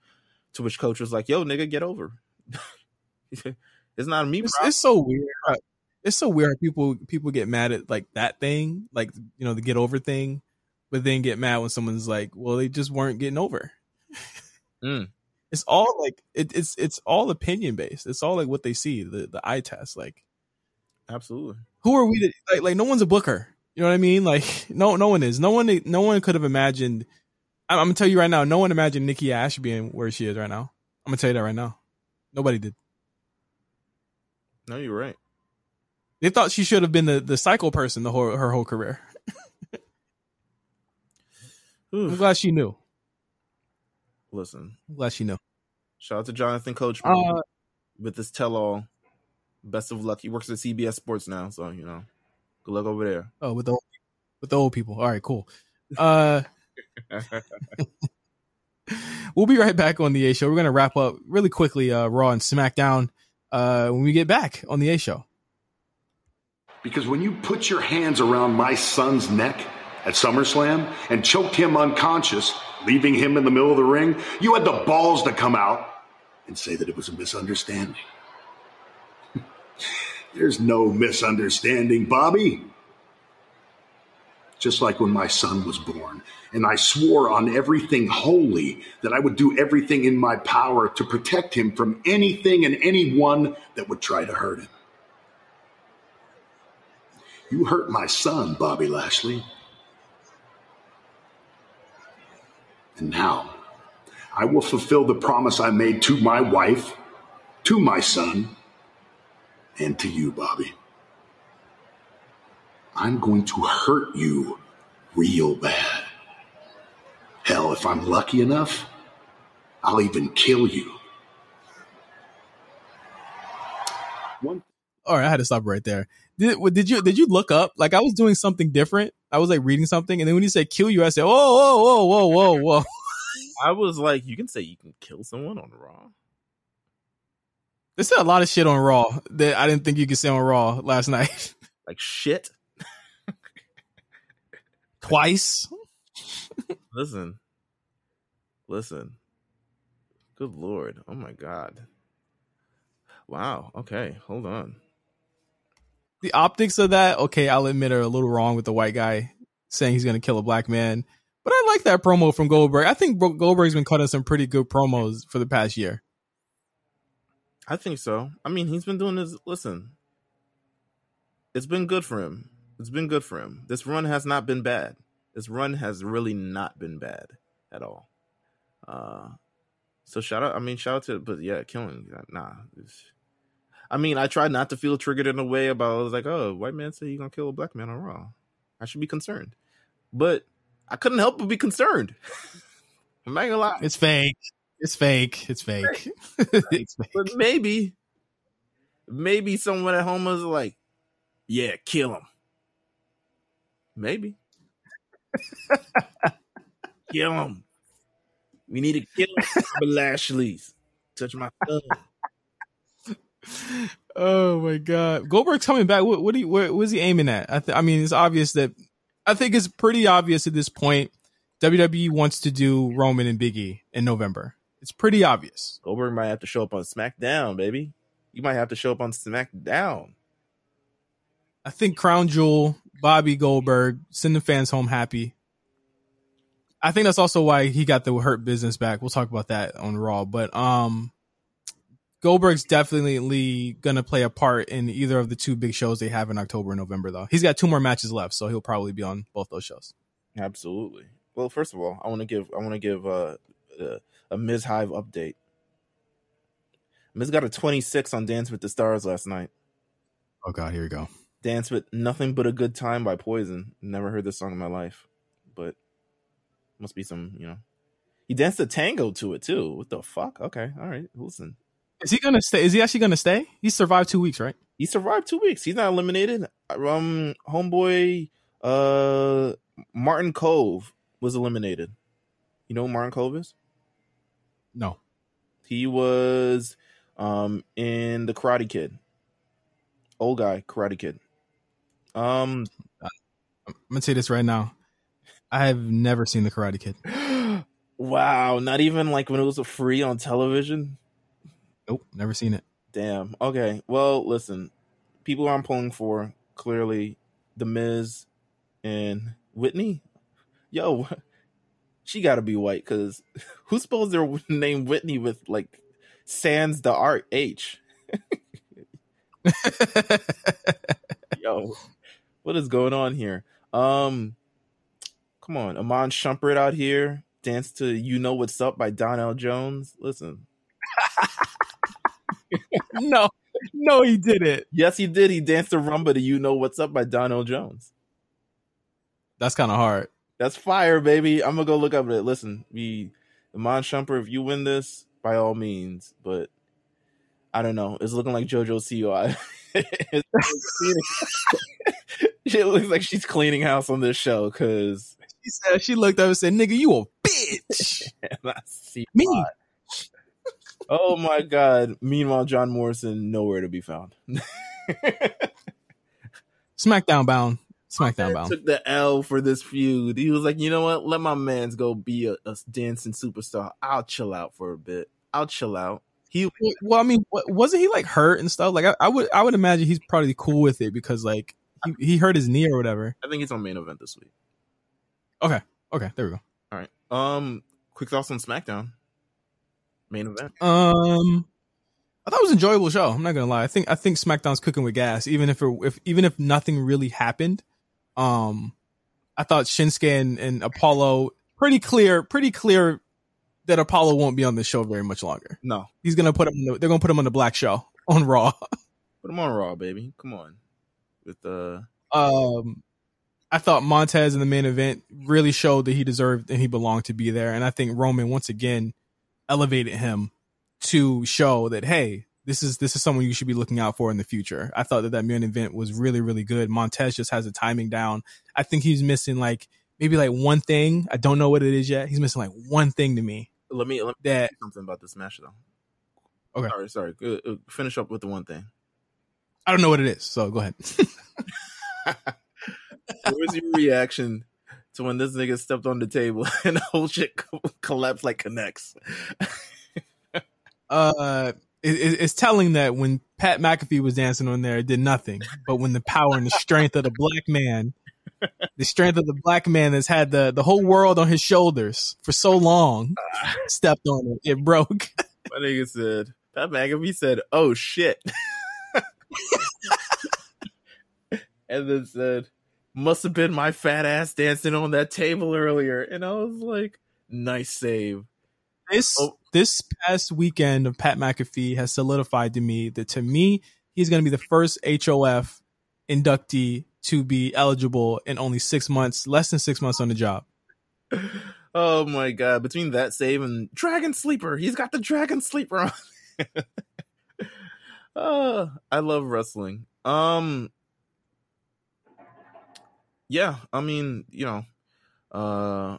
Speaker 2: To which coach was like, "Yo, nigga, get over." <laughs> it's not me.
Speaker 1: It's, it's, so weird. It's so weird. People people get mad at like that thing, like you know the get over thing, but then get mad when someone's like, "Well, they just weren't getting over."
Speaker 2: Mm. <laughs>
Speaker 1: It's all like it, it's it's all opinion based. It's all like what they see the the eye test. Like,
Speaker 2: absolutely.
Speaker 1: Who are we to like? Like no one's a booker. You know what I mean? Like no, no one is. No one, no one could have imagined I'm, I'm gonna tell you right now. No one imagined Nikki Ash being where she is right now. I'm gonna tell you that right now. Nobody did.
Speaker 2: No, you're right.
Speaker 1: They thought she should have been the, the cycle person the whole her whole career. <laughs> I'm glad she knew.
Speaker 2: Listen,
Speaker 1: I'm glad she knew.
Speaker 2: Shout out to Jonathan Coach
Speaker 1: Uh,
Speaker 2: with this tell all. Best of luck. He works at CBS Sports now, so you know, good luck over there.
Speaker 1: oh, with the with the old people. All right, cool. Uh, <laughs> <laughs> we'll be right back on the A show. We're gonna wrap up really quickly. Uh, Raw and SmackDown. Uh, when we get back on the A show.
Speaker 3: Because when you put your hands around my son's neck at SummerSlam and choked him unconscious, leaving him in the middle of the ring, you had the balls to come out and say that it was a misunderstanding. There's no misunderstanding, Bobby. Just like when my son was born, and I swore on everything holy that I would do everything in my power to protect him from anything and anyone that would try to hurt him. You hurt my son, Bobby Lashley. And now, I will fulfill the promise I made to my wife, to my son, and to you, Bobby. I'm going to hurt you real bad. Hell, if I'm lucky enough, I'll even kill you. One
Speaker 1: All right, I had to stop right there. Did did you did you look up? Like I was doing something different. I was like reading something, and then when you said "kill you," I said, "Whoa, whoa, whoa, whoa, whoa, whoa."
Speaker 2: I was like, you can say you can kill someone on Raw.
Speaker 1: They said a lot of shit on Raw that I didn't think you could say on Raw last night. <laughs>
Speaker 2: Like shit.
Speaker 1: Twice.
Speaker 2: Listen. Listen. Good lord. Oh my god. Wow. Okay. Hold on.
Speaker 1: The optics of that, okay, I'll admit are a little wrong with the white guy saying he's gonna kill a black man. But I like that promo from Goldberg. I think Goldberg's been cutting some pretty good promos for the past year.
Speaker 2: I think so. I mean, he's been doing this. Listen, it's been good for him. It's been good for him. This run has not been bad. This run has really not been bad at all. Uh, so shout out. I mean, shout out to. But yeah, killing. Nah. I mean, I tried not to feel triggered in a way about. I was like, oh, white man say you gonna kill a black man on Raw. I should be concerned, but I couldn't help but be concerned. <laughs> I'm not gonna lie.
Speaker 1: It's fake. It's fake. It's fake. <laughs> it's fake.
Speaker 2: But maybe, maybe someone at home was like, "Yeah, kill him." Maybe, <laughs> kill him. We need to kill him. Lashley's touch my thumb.
Speaker 1: Oh my god, Goldberg's coming back. What what, do you, what was he aiming at? I, th- I mean, it's obvious that I think it's pretty obvious at this point. WWE wants to do Roman and Biggie in November. It's pretty obvious.
Speaker 2: Goldberg might have to show up on SmackDown, baby. You might have to show up on SmackDown.
Speaker 1: I think Crown Jewel, Bobby Goldberg, send the fans home happy. I think that's also why he got the hurt business back. We'll talk about that on Raw, but um, Goldberg's definitely gonna play a part in either of the two big shows they have in October and November. Though he's got two more matches left, so he'll probably be on both those shows.
Speaker 2: Absolutely. Well, first of all, I want to give I want to give uh, uh, a Miz Hive update. Miz got a 26 on Dance with the Stars last night.
Speaker 1: Oh God, here we go.
Speaker 2: Dance with Nothing But a Good Time by Poison. Never heard this song in my life, but must be some, you know. He danced a tango to it too. What the fuck? Okay, all right. Listen,
Speaker 1: Is he gonna stay? Is he actually gonna stay? He survived two weeks, right?
Speaker 2: he survived two weeks. He's not eliminated. Um, homeboy, uh, Martin Kove was eliminated. You know who Martin Kove is?
Speaker 1: No.
Speaker 2: He was um in the Karate Kid. Old guy, Karate Kid. Um,
Speaker 1: I'm gonna say this right now. I have never seen the Karate Kid. <gasps>
Speaker 2: wow, not even like when it was free on television.
Speaker 1: Nope, never seen it.
Speaker 2: Damn. Okay. Well, listen. People I'm pulling for clearly The Miz and Whitney. Yo, she got to be white because <laughs> who spells <laughs> their name Whitney with like sans the art H? <laughs> Yo, what is going on here? Um, come on, Iman Shumpert out here. dance to "You Know What's Up" by Donell Jones. Listen,
Speaker 1: no, no, he didn't.
Speaker 2: yes, he did. He danced to "Rumba" to "You Know What's Up" by Donell Jones.
Speaker 1: That's kind of hard.
Speaker 2: That's fire, baby. I'm gonna go look up it. Listen, we Iman Shumpert, if you win this, by all means. But I don't know. It's looking like JoJo Siwa. <laughs> she looks like she's cleaning house on this show because
Speaker 1: She said she looked up and said, "Nigga, you a bitch." <laughs> Me.
Speaker 2: Oh my god. Meanwhile, John Morrison nowhere to be found. <laughs>
Speaker 1: SmackDown bound. SmackDown bound.
Speaker 2: took the L for this feud. He was like, you know what? Let my man's go be a, a dancing superstar. I'll chill out for a bit. I'll chill out. He
Speaker 1: Well, I mean, wasn't he like hurt and stuff? Like, I, I would, I would imagine he's probably cool with it because like he, he hurt his knee or whatever.
Speaker 2: I think he's on main event this week.
Speaker 1: Okay, okay, there we go.
Speaker 2: All right. Um, quick thoughts on SmackDown. Main event.
Speaker 1: Um, I thought it was an enjoyable show. I'm not gonna lie. I think I think SmackDown's cooking with gas, even if it, if even if nothing really happened. Um, I thought Shinsuke and, and Apollo pretty clear, pretty clear that Apollo won't be on the show very much longer.
Speaker 2: No,
Speaker 1: He's gonna put him. On the, they're gonna put him on the Black Show <laughs> on Raw.
Speaker 2: put him on Raw, baby. Come on. With the
Speaker 1: um I thought Montez in the main event really showed that he deserved and he belonged to be there. And I think Roman once again elevated him to show that hey, this is this is someone you should be looking out for in the future. I thought that that main event was really really good. Montez just has the timing down. I think he's missing like maybe like one thing. I don't know what it is yet. He's missing like one thing to me
Speaker 2: let me let me
Speaker 1: that
Speaker 2: say something about this match though.
Speaker 1: Okay.
Speaker 2: Sorry, sorry. Uh, Finish up with the one thing.
Speaker 1: I don't know what it is. So go ahead. <laughs>
Speaker 2: What was your reaction to when this nigga stepped on the table <laughs> and the whole shit collapsed like connects? <laughs>
Speaker 1: uh it, it- it's telling that when Pat McAfee was dancing on there, it did nothing. But when the power and the strength of the black man, the strength of the black man that's had the, the whole world on his shoulders for so long, ah. stepped on it, it broke. <laughs>
Speaker 2: My nigga said, Pat McAfee said, oh shit. <laughs> and then said, must have been my fat ass dancing on that table earlier. And I was like, nice save.
Speaker 1: This
Speaker 2: Oh.
Speaker 1: this past weekend of Pat McAfee has solidified to me that to me he's going to be the first HOF inductee to be eligible in only six months, less than six months on the job. <laughs>
Speaker 2: Oh my god! Between that save and Dragon Sleeper, he's got the Dragon Sleeper on. <laughs> uh, I love wrestling. Um, yeah, I mean, you know, uh,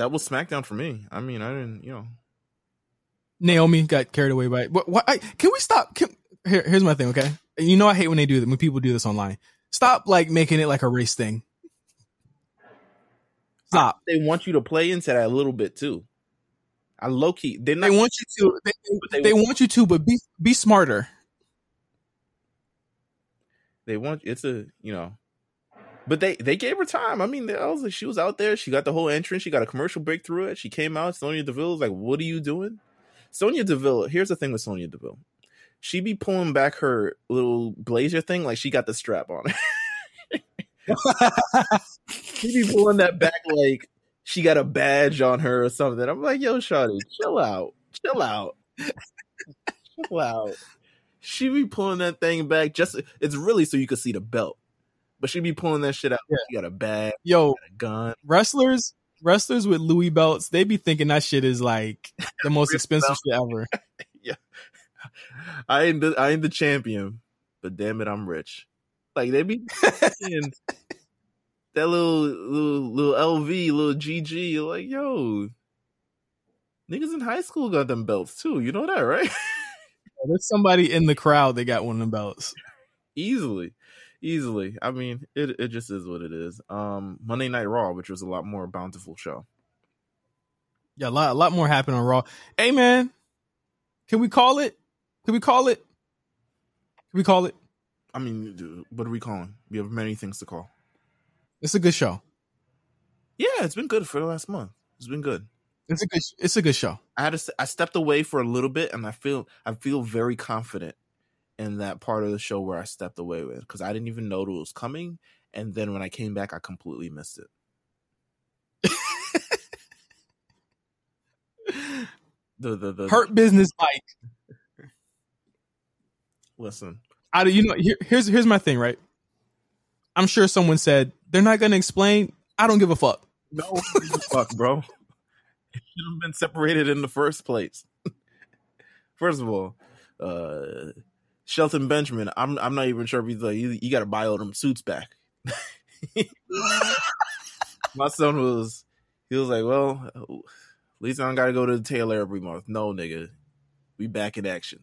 Speaker 2: that was SmackDown for me. I mean, I didn't, you know,
Speaker 1: Naomi got carried away by what? what I, can we stop? Can, here, here's my thing. Okay, you know I hate when they do that when people do this online. Stop like making it like a race thing. Stop.
Speaker 2: they want you to play into that a little bit too. I low key, they're not.
Speaker 1: They want you to. They,
Speaker 2: they-
Speaker 1: they want you to, but be be smarter.
Speaker 2: they want it's a you know but they they gave her time. I mean they, I was like, she was out there. She got the whole entrance. She got a commercial break through it. She came out. Sonya Deville was like what are you doing? Sonya Deville here's the thing with Sonya Deville. She be pulling back her little blazer thing like she got the strap on <laughs> she be pulling that back like she got a badge on her or something. I'm like yo shawty chill out. Chill out. Chill out. She be pulling that thing back just it's really so you could see the belt. But she be pulling that shit out.
Speaker 1: Yeah.
Speaker 2: She got a bag,
Speaker 1: Yo,
Speaker 2: a gun.
Speaker 1: wrestlers wrestlers with Louis belts, they be thinking that shit is like <laughs> the most expensive shit ever. <laughs>
Speaker 2: I ain't the I ain't the champion, but damn it, I'm rich. Like they be <laughs> that little little little LV, little GG. You're like, yo, niggas in high school got them belts too. You know that, right?
Speaker 1: There's somebody in the crowd that got one of them belts.
Speaker 2: easily easily i mean it, it just is what it is um monday night raw which was a lot more bountiful show
Speaker 1: Yeah, a lot, a lot more happened on Raw. Hey man, can we call it? Can we call it? Can we call it?
Speaker 2: i mean dude, what are we calling we have many things to call
Speaker 1: It's a good show.
Speaker 2: yeah it's been good for the last month it's been good
Speaker 1: It's a good. It's a good show.
Speaker 2: i had to i stepped away for a little bit and i feel i feel very confident in that part of the show where i stepped away with because i didn't even know it was coming and then when i came back i completely missed it <laughs> the the, the
Speaker 1: Hurt Business Mike.
Speaker 2: Listen,
Speaker 1: I you know here, here's here's my thing, right? I'm sure someone said they're not going to explain. I don't give a fuck.
Speaker 2: no fuck, bro. <laughs> It should have been separated in the first place. <laughs> First of all, uh Shelton Benjamin, I'm I'm not even sure if he's like you, you got to buy all them suits back. <laughs> My son was he was like, well, at least I don't got to go to the tailor every month. No, nigga, we back in action.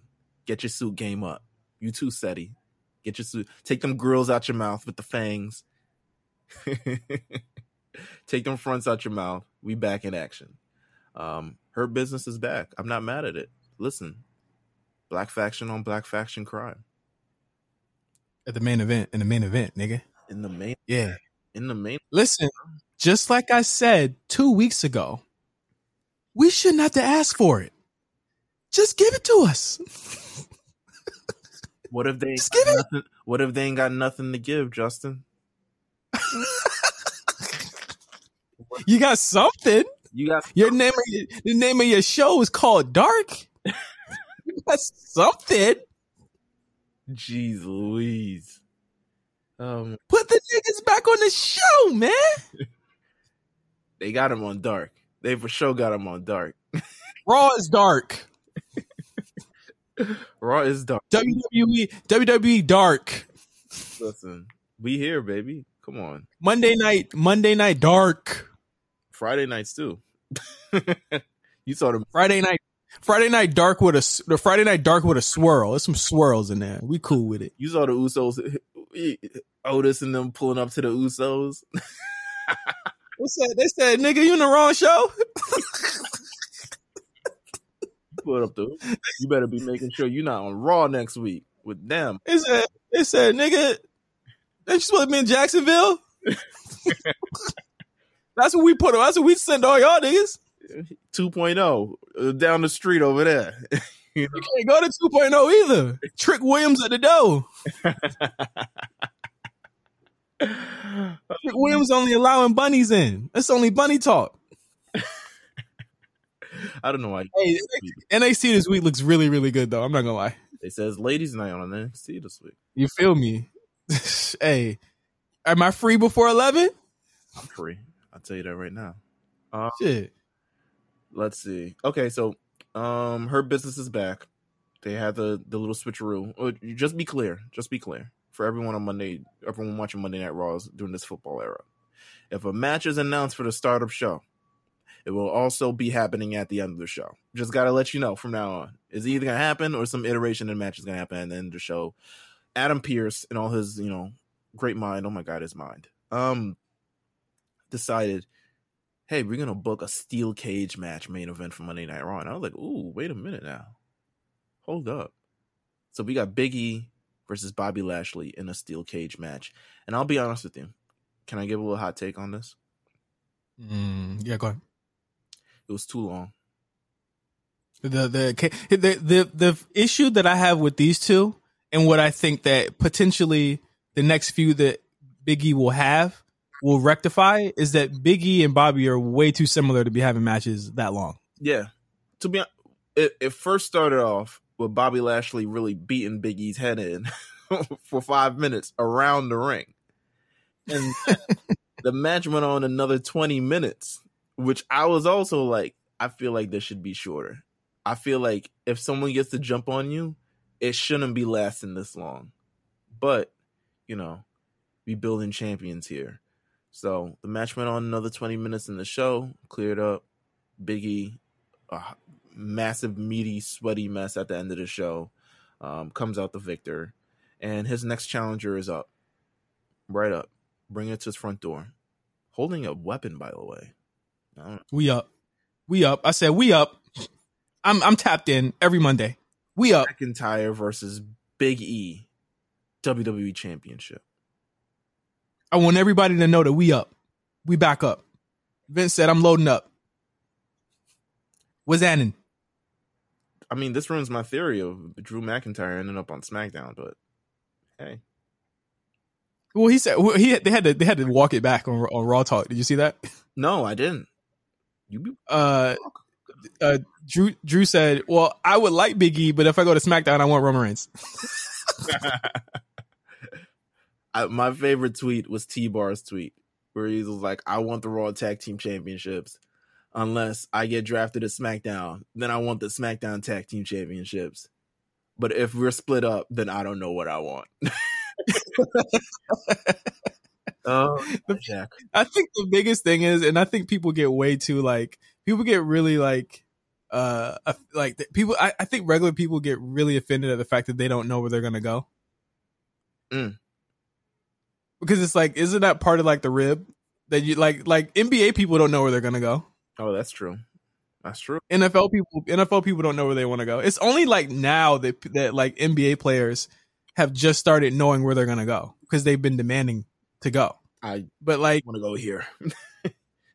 Speaker 2: Get your suit game up. You too, Seti. Get your suit. Take them grills out your mouth with the fangs. <laughs> Take them fronts out your mouth. We back in action. Um, Hurt Business is back. I'm not mad at it. Listen, black faction on black faction crime
Speaker 1: At the main event, in the main event, nigga.
Speaker 2: in the main
Speaker 1: Yeah.
Speaker 2: in the main.
Speaker 1: Listen, just like I said two weeks ago, we shouldn't have to ask for it. Just give it to us. <laughs>
Speaker 2: What if they ain't
Speaker 1: Just
Speaker 2: got
Speaker 1: give it-
Speaker 2: nothing, what if they ain't got nothing to give, Justin? <laughs>
Speaker 1: You got something.
Speaker 2: You got
Speaker 1: Your name, of your, the name of your show is called Dark. <laughs> got something.
Speaker 2: Jeez Louise. Um,
Speaker 1: Put the niggas back on the show, man. <laughs>
Speaker 2: they got him on dark. They for sure got him on dark. <laughs>
Speaker 1: Raw is dark.
Speaker 2: Raw is dark.
Speaker 1: WWE, WWE dark.
Speaker 2: Listen, we here, baby. Come on.
Speaker 1: Monday night, Monday night dark.
Speaker 2: Friday nights too. you saw them.
Speaker 1: Friday night, Friday night dark with a the Friday night dark with a swirl. There's some swirls in there. We cool with it.
Speaker 2: You saw the Usos. Otis and them pulling up to the Usos.
Speaker 1: What's said, they said, nigga, you in the wrong show. <laughs>
Speaker 2: Put up the. You better be making sure you're not on Raw next week with them.
Speaker 1: They said, they said, nigga, ain't you supposed to be in Jacksonville? <laughs> that's what we put. On. That's what we send all y'all niggas.
Speaker 2: 2.0 uh, down the street over there. <laughs>
Speaker 1: You can't go to 2.0 either. Trick Williams at the door. <laughs> Trick Williams only allowing bunnies in. It's only bunny talk. <laughs>
Speaker 2: I don't know why
Speaker 1: Hey, NXT this week looks really, really good though. I'm not gonna lie.
Speaker 2: it says ladies' night on NXT this week.
Speaker 1: You feel me? hey, am I free before 11?
Speaker 2: I'm free. I'll tell you that right now.
Speaker 1: Shit.
Speaker 2: Let's see. Okay, so um, Hurt Business is back. They had the the little switcheroo. Oh, Just be clear. Just be clear for everyone on Monday. Everyone watching Monday Night Raws during this football era. If a match is announced for the start of show, it will also be happening at the end of the show. Just got to let you know from now on. It's either gonna happen or some iteration of the match is gonna happen at the end of the show. Adam Pearce and all his you know great mind. Oh my god, his mind. Um, decided hey, we're gonna book a steel cage match main event for Monday Night Raw. And I was like, ooh, wait a minute now. Hold up. So we got Big E versus Bobby Lashley in a steel cage match. And I'll be honest with you. Can I give a little hot take on this?
Speaker 1: Mm, yeah, go ahead.
Speaker 2: It was too long.
Speaker 1: The, the the the the issue that I have with these two, and what I think that potentially the next few that Biggie will have will rectify is that Biggie and Bobby are way too similar to be having matches that long.
Speaker 2: Yeah. To be honest, it, it first started off with Bobby Lashley really beating Big E's head in <laughs> for five minutes around the ring. And <laughs> the match went on another 20 minutes, which I was also like, I feel like this should be shorter. I feel like if someone gets to jump on you, it shouldn't be lasting this long. But, you know, we building champions here. So the match went on another 20 minutes in the show, cleared up. Biggie, a massive, meaty, sweaty mess at the end of the show, um, comes out the victor. And his next challenger is up. Right up. Bring it to his front door. Holding a weapon, by the way. I don't know.
Speaker 1: We up, we up. I said we up. I'm I'm tapped in every Monday. We up.
Speaker 2: McIntyre versus Big E WWE Championship.
Speaker 1: I want everybody to know that we up. We back up. Vince said I'm loading up. What's happening?
Speaker 2: I mean, this ruins my theory of Drew McIntyre ending up on SmackDown, but hey.
Speaker 1: Well, he said well, he they had to they had to walk it back on on Raw Talk. Did you see that?
Speaker 2: No, I didn't. You be
Speaker 1: Uh, uh, Drew Drew said, "Well, I would like Big E, but if I go to SmackDown, I want Roman Reigns." <laughs> <laughs> <laughs>
Speaker 2: I, my favorite tweet was T-Bar's tweet, where he was like, "I want the Raw Tag Team Championships, unless I get drafted to SmackDown. Then I want the SmackDown Tag Team Championships. But if we're split up, then I don't know what I want." <laughs>
Speaker 1: oh, Jack. I think the biggest thing is, and I think people get way too like people get really like uh like people I, I think regular people get really offended at the fact that they don't know where they're gonna go
Speaker 2: mm.
Speaker 1: Because it's like isn't that part of like the rib that you like like nba people don't know where they're gonna go
Speaker 2: oh that's true that's true
Speaker 1: nfl people nfl people don't know where they want to go it's only like now that that like nba players have just started knowing where they're gonna go because they've been demanding to go
Speaker 2: i
Speaker 1: but like
Speaker 2: want to go here <laughs>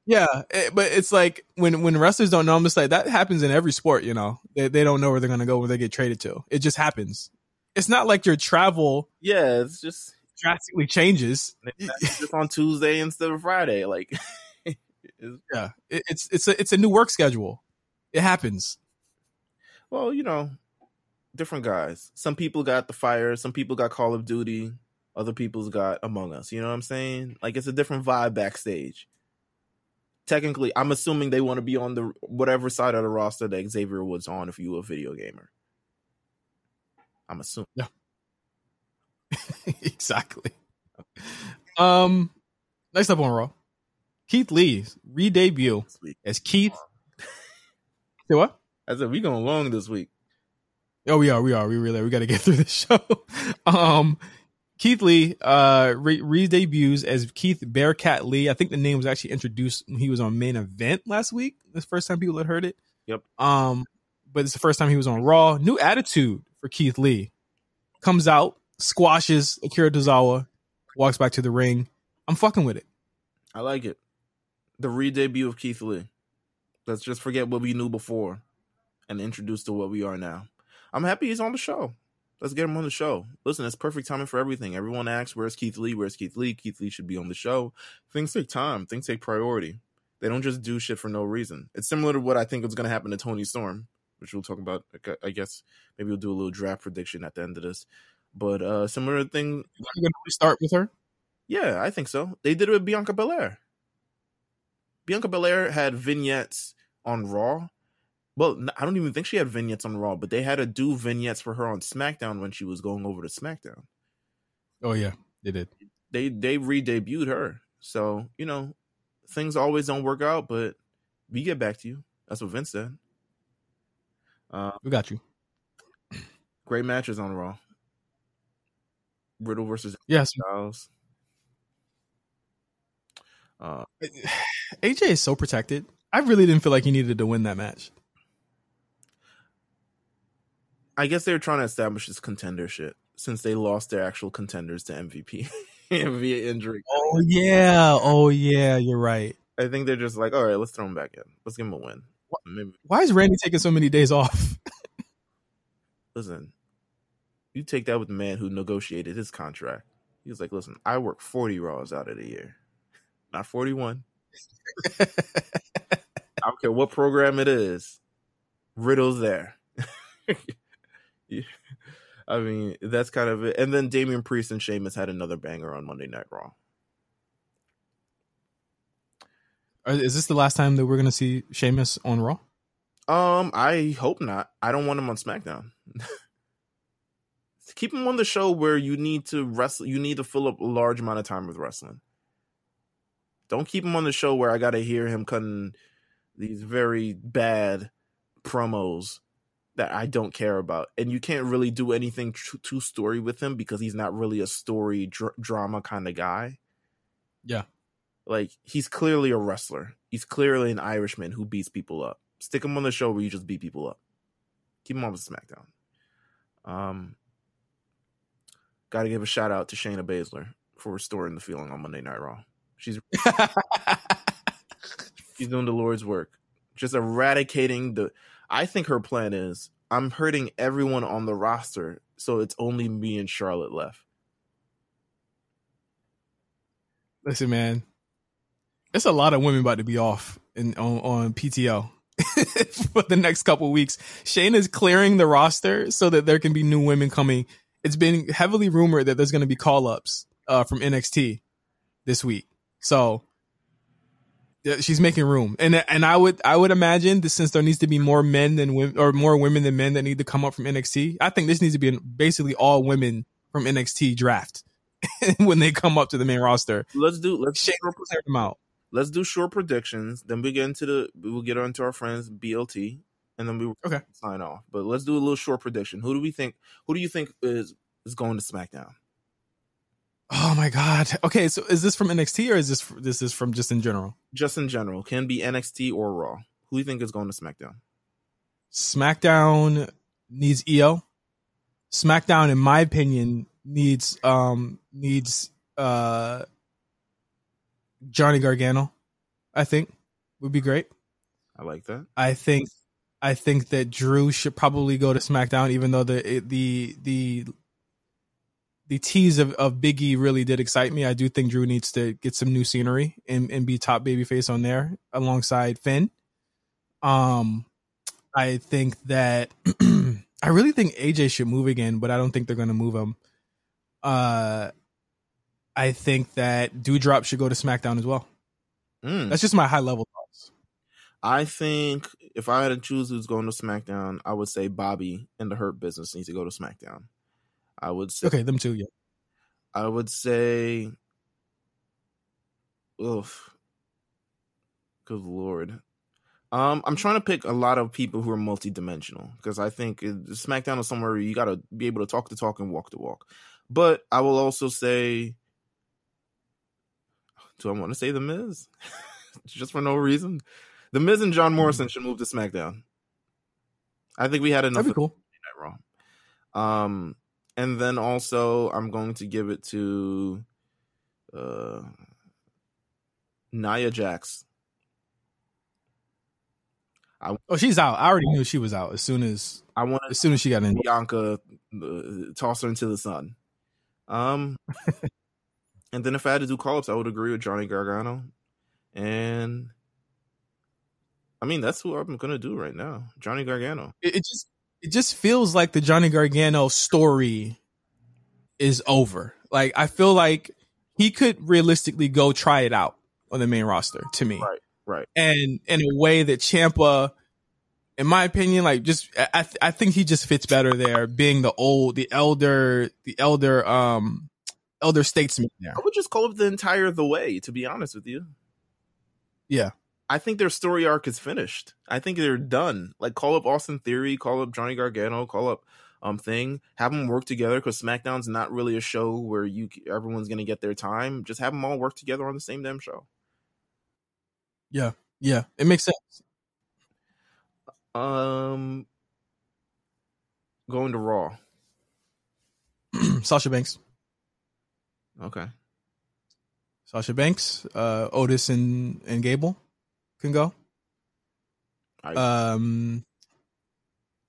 Speaker 1: Yeah, it, eh, but it's like when when wrestlers don't know, I'm just like that happens in every sport. You know, they they don't know where they're gonna go when they get traded to. It just happens. It's not like your travel.
Speaker 2: Yeah, it's just
Speaker 1: drastically changes.
Speaker 2: It's just on Tuesday instead of Friday. Like, <laughs>
Speaker 1: yeah, it, it's it's a it's a new work schedule. It happens.
Speaker 2: Well, you know, different guys. Some people got the fire. Some people got Call of Duty. Other people's got Among Us. You know what I'm saying? Like, it's a different vibe backstage technically, I'm assuming they want to be on the whatever side of the roster that Xavier was on if you a video gamer. I'm assuming.
Speaker 1: Yeah. <laughs> exactly. Um, next up on Raw, Keith Lee re-debut as Keith. <laughs> Say what?
Speaker 2: I said we going long this week.
Speaker 1: Oh, we are. We are. We really. Are. We got to get through this <laughs> show. um, Keith Lee uh, re debuts as Keith Bearcat Lee. I think the name was actually introduced when he was on main event last week. This first time people had heard it.
Speaker 2: Yep.
Speaker 1: Um, but it's the first time he was on Raw. New attitude for Keith Lee. Comes out, squashes Akira Tozawa, walks back to the ring. I'm fucking with it.
Speaker 2: I like it. The re-debut of Keith Lee. Let's just forget what we knew before and introduce to what we are now. I'm happy he's on the show. Let's get him on the show. Listen, it's perfect timing for everything. Everyone asks, "Where's Keith Lee? Where's Keith Lee?" Keith Lee should be on the show. Things take time. Things take priority. They don't just do shit for no reason. It's similar to what I think is going to happen to Toni Storm, which we'll talk about. I guess maybe we'll do a little draft prediction at the end of this. But uh similar thing.
Speaker 1: You're going to start with her?
Speaker 2: Yeah, I think so. They did it with Bianca Belair. Bianca Belair had vignettes on Raw well, I don't even think she had vignettes on Raw, but they had to do vignettes for her on SmackDown when she was going over to SmackDown.
Speaker 1: Oh yeah, they did.
Speaker 2: They they re-debuted her, so you know things always don't work out, but we get back to you. That's what Vince said.
Speaker 1: Uh, we got you.
Speaker 2: Great matches on Raw. Riddle versus
Speaker 1: yes. Styles. Uh, <sighs> AJ is so protected. I really didn't feel like he needed to win that match.
Speaker 2: I guess they were trying to establish this contender shit since they lost their actual contenders to MVP <laughs> via injury.
Speaker 1: Oh yeah, oh yeah, you're right.
Speaker 2: I think they're just like, all right, let's throw him back in. Let's give him a win.
Speaker 1: Maybe. Why is Randy taking so many days off? <laughs>
Speaker 2: listen, you take that with the man who negotiated his contract. He was like, listen, I work 40 Raws out of the year, not 41. I don't care what program it is. Riddle's there. <laughs> I mean, that's kind of it. And then Damian Priest and Sheamus had another banger on Monday Night Raw.
Speaker 1: Is this the last time that we're going to see Sheamus on Raw?
Speaker 2: Um, I hope not. I don't want him on SmackDown. <laughs> Keep him on the show where you need to wrestle. You need to fill up a large amount of time with wrestling. Don't keep him on the show where I got to hear him cutting these very bad promos that I don't care about. And you can't really do anything tr- to story with him because he's not really a story dr- drama kind of guy.
Speaker 1: Yeah.
Speaker 2: Like he's clearly a wrestler. He's clearly an Irishman who beats people up. Stick him on the show where you just beat people up. Keep him on with SmackDown. Um, got to give a shout out to Shayna Baszler for restoring the feeling on Monday Night Raw. She's <laughs> she's doing the Lord's work, just eradicating the I think her plan is I'm hurting everyone on the roster, so it's only me and Charlotte left.
Speaker 1: Listen, man, it's a lot of women about to be off in on, on PTO. <laughs> for the next couple weeks. Shane is clearing the roster so that there can be new women coming. It's been heavily rumored that there's going to be call ups uh, from NXT this week. So she's making room, and and I would I would imagine that since there needs to be more men than women or more women than men that need to come up from NXT, I think this needs to be basically all women from NXT draft <laughs> when they come up to the main roster.
Speaker 2: Let's do let's
Speaker 1: clear them out.
Speaker 2: let's do short predictions. Then we get into the we will get onto our friends BLT, and then we
Speaker 1: Okay.
Speaker 2: sign off. But let's do a little short prediction. Who do we think? Who do you think is is going to SmackDown?
Speaker 1: Oh my god. Okay, so is this from NXT or is this this is from just in general?
Speaker 2: Just in general, can be NXT or Raw. Who do you think is going to SmackDown?
Speaker 1: SmackDown needs EO. SmackDown, in my opinion, needs um needs uh Johnny Gargano. I think would be great.
Speaker 2: I like that.
Speaker 1: I think I think that Drew should probably go to SmackDown, even though the the the the tease of, of Biggie really did excite me. I do think Drew needs to get some new scenery and, and be top babyface on there alongside Finn. Um, I think that <clears throat> I really think AJ should move again, but I don't think they're going to move him. Uh, I think that Dewdrop should go to SmackDown as well.
Speaker 2: Mm.
Speaker 1: That's just my high level thoughts.
Speaker 2: I think if I had to choose who's going to SmackDown, I would say Bobby and the Hurt Business needs to go to SmackDown. I would say
Speaker 1: Okay, them two, yeah.
Speaker 2: I would say oof. Good lord. Um, I'm trying to pick a lot of people who are multidimensional because I think SmackDown is somewhere you got to be able to talk the talk and walk the walk. But I will also say, do I want to say the Miz? <laughs> Just for no reason, the Miz and John Morrison should move to SmackDown. I think we had enough
Speaker 1: That'd be
Speaker 2: of
Speaker 1: cool.
Speaker 2: Raw. Um, and then also I'm going to give it to uh Nia Jax.
Speaker 1: Oh, she's out. I already knew she was out as soon as
Speaker 2: I want
Speaker 1: as soon as she got in.
Speaker 2: Bianca uh, toss her into the sun. Um, <laughs> and then if I had to do call ups, I would agree with Johnny Gargano, and I mean that's what I'm gonna do right now, Johnny Gargano.
Speaker 1: It, it just it just feels like the Johnny Gargano story is over. Like I feel like he could realistically go try it out on the main roster to me.
Speaker 2: Right, right.
Speaker 1: And in a way that Ciampa in my opinion, like just I I think he just fits better there, being the old, the elder, the elder, um, elder statesman there.
Speaker 2: I would just call up the entire the way. To be honest with you,
Speaker 1: Yeah,
Speaker 2: I think their story arc is finished. I think they're done. Like call up Austin Theory, call up Johnny Gargano, call up um thing, have them work together because SmackDown's not really a show where you everyone's gonna get their time. Just have them all work together on the same damn show.
Speaker 1: yeah, yeah. It makes sense.
Speaker 2: Um, going to Raw. <clears throat>
Speaker 1: Sasha Banks,
Speaker 2: Okay.
Speaker 1: Sasha Banks, uh, Otis and and Gable can go.
Speaker 2: I,
Speaker 1: Um,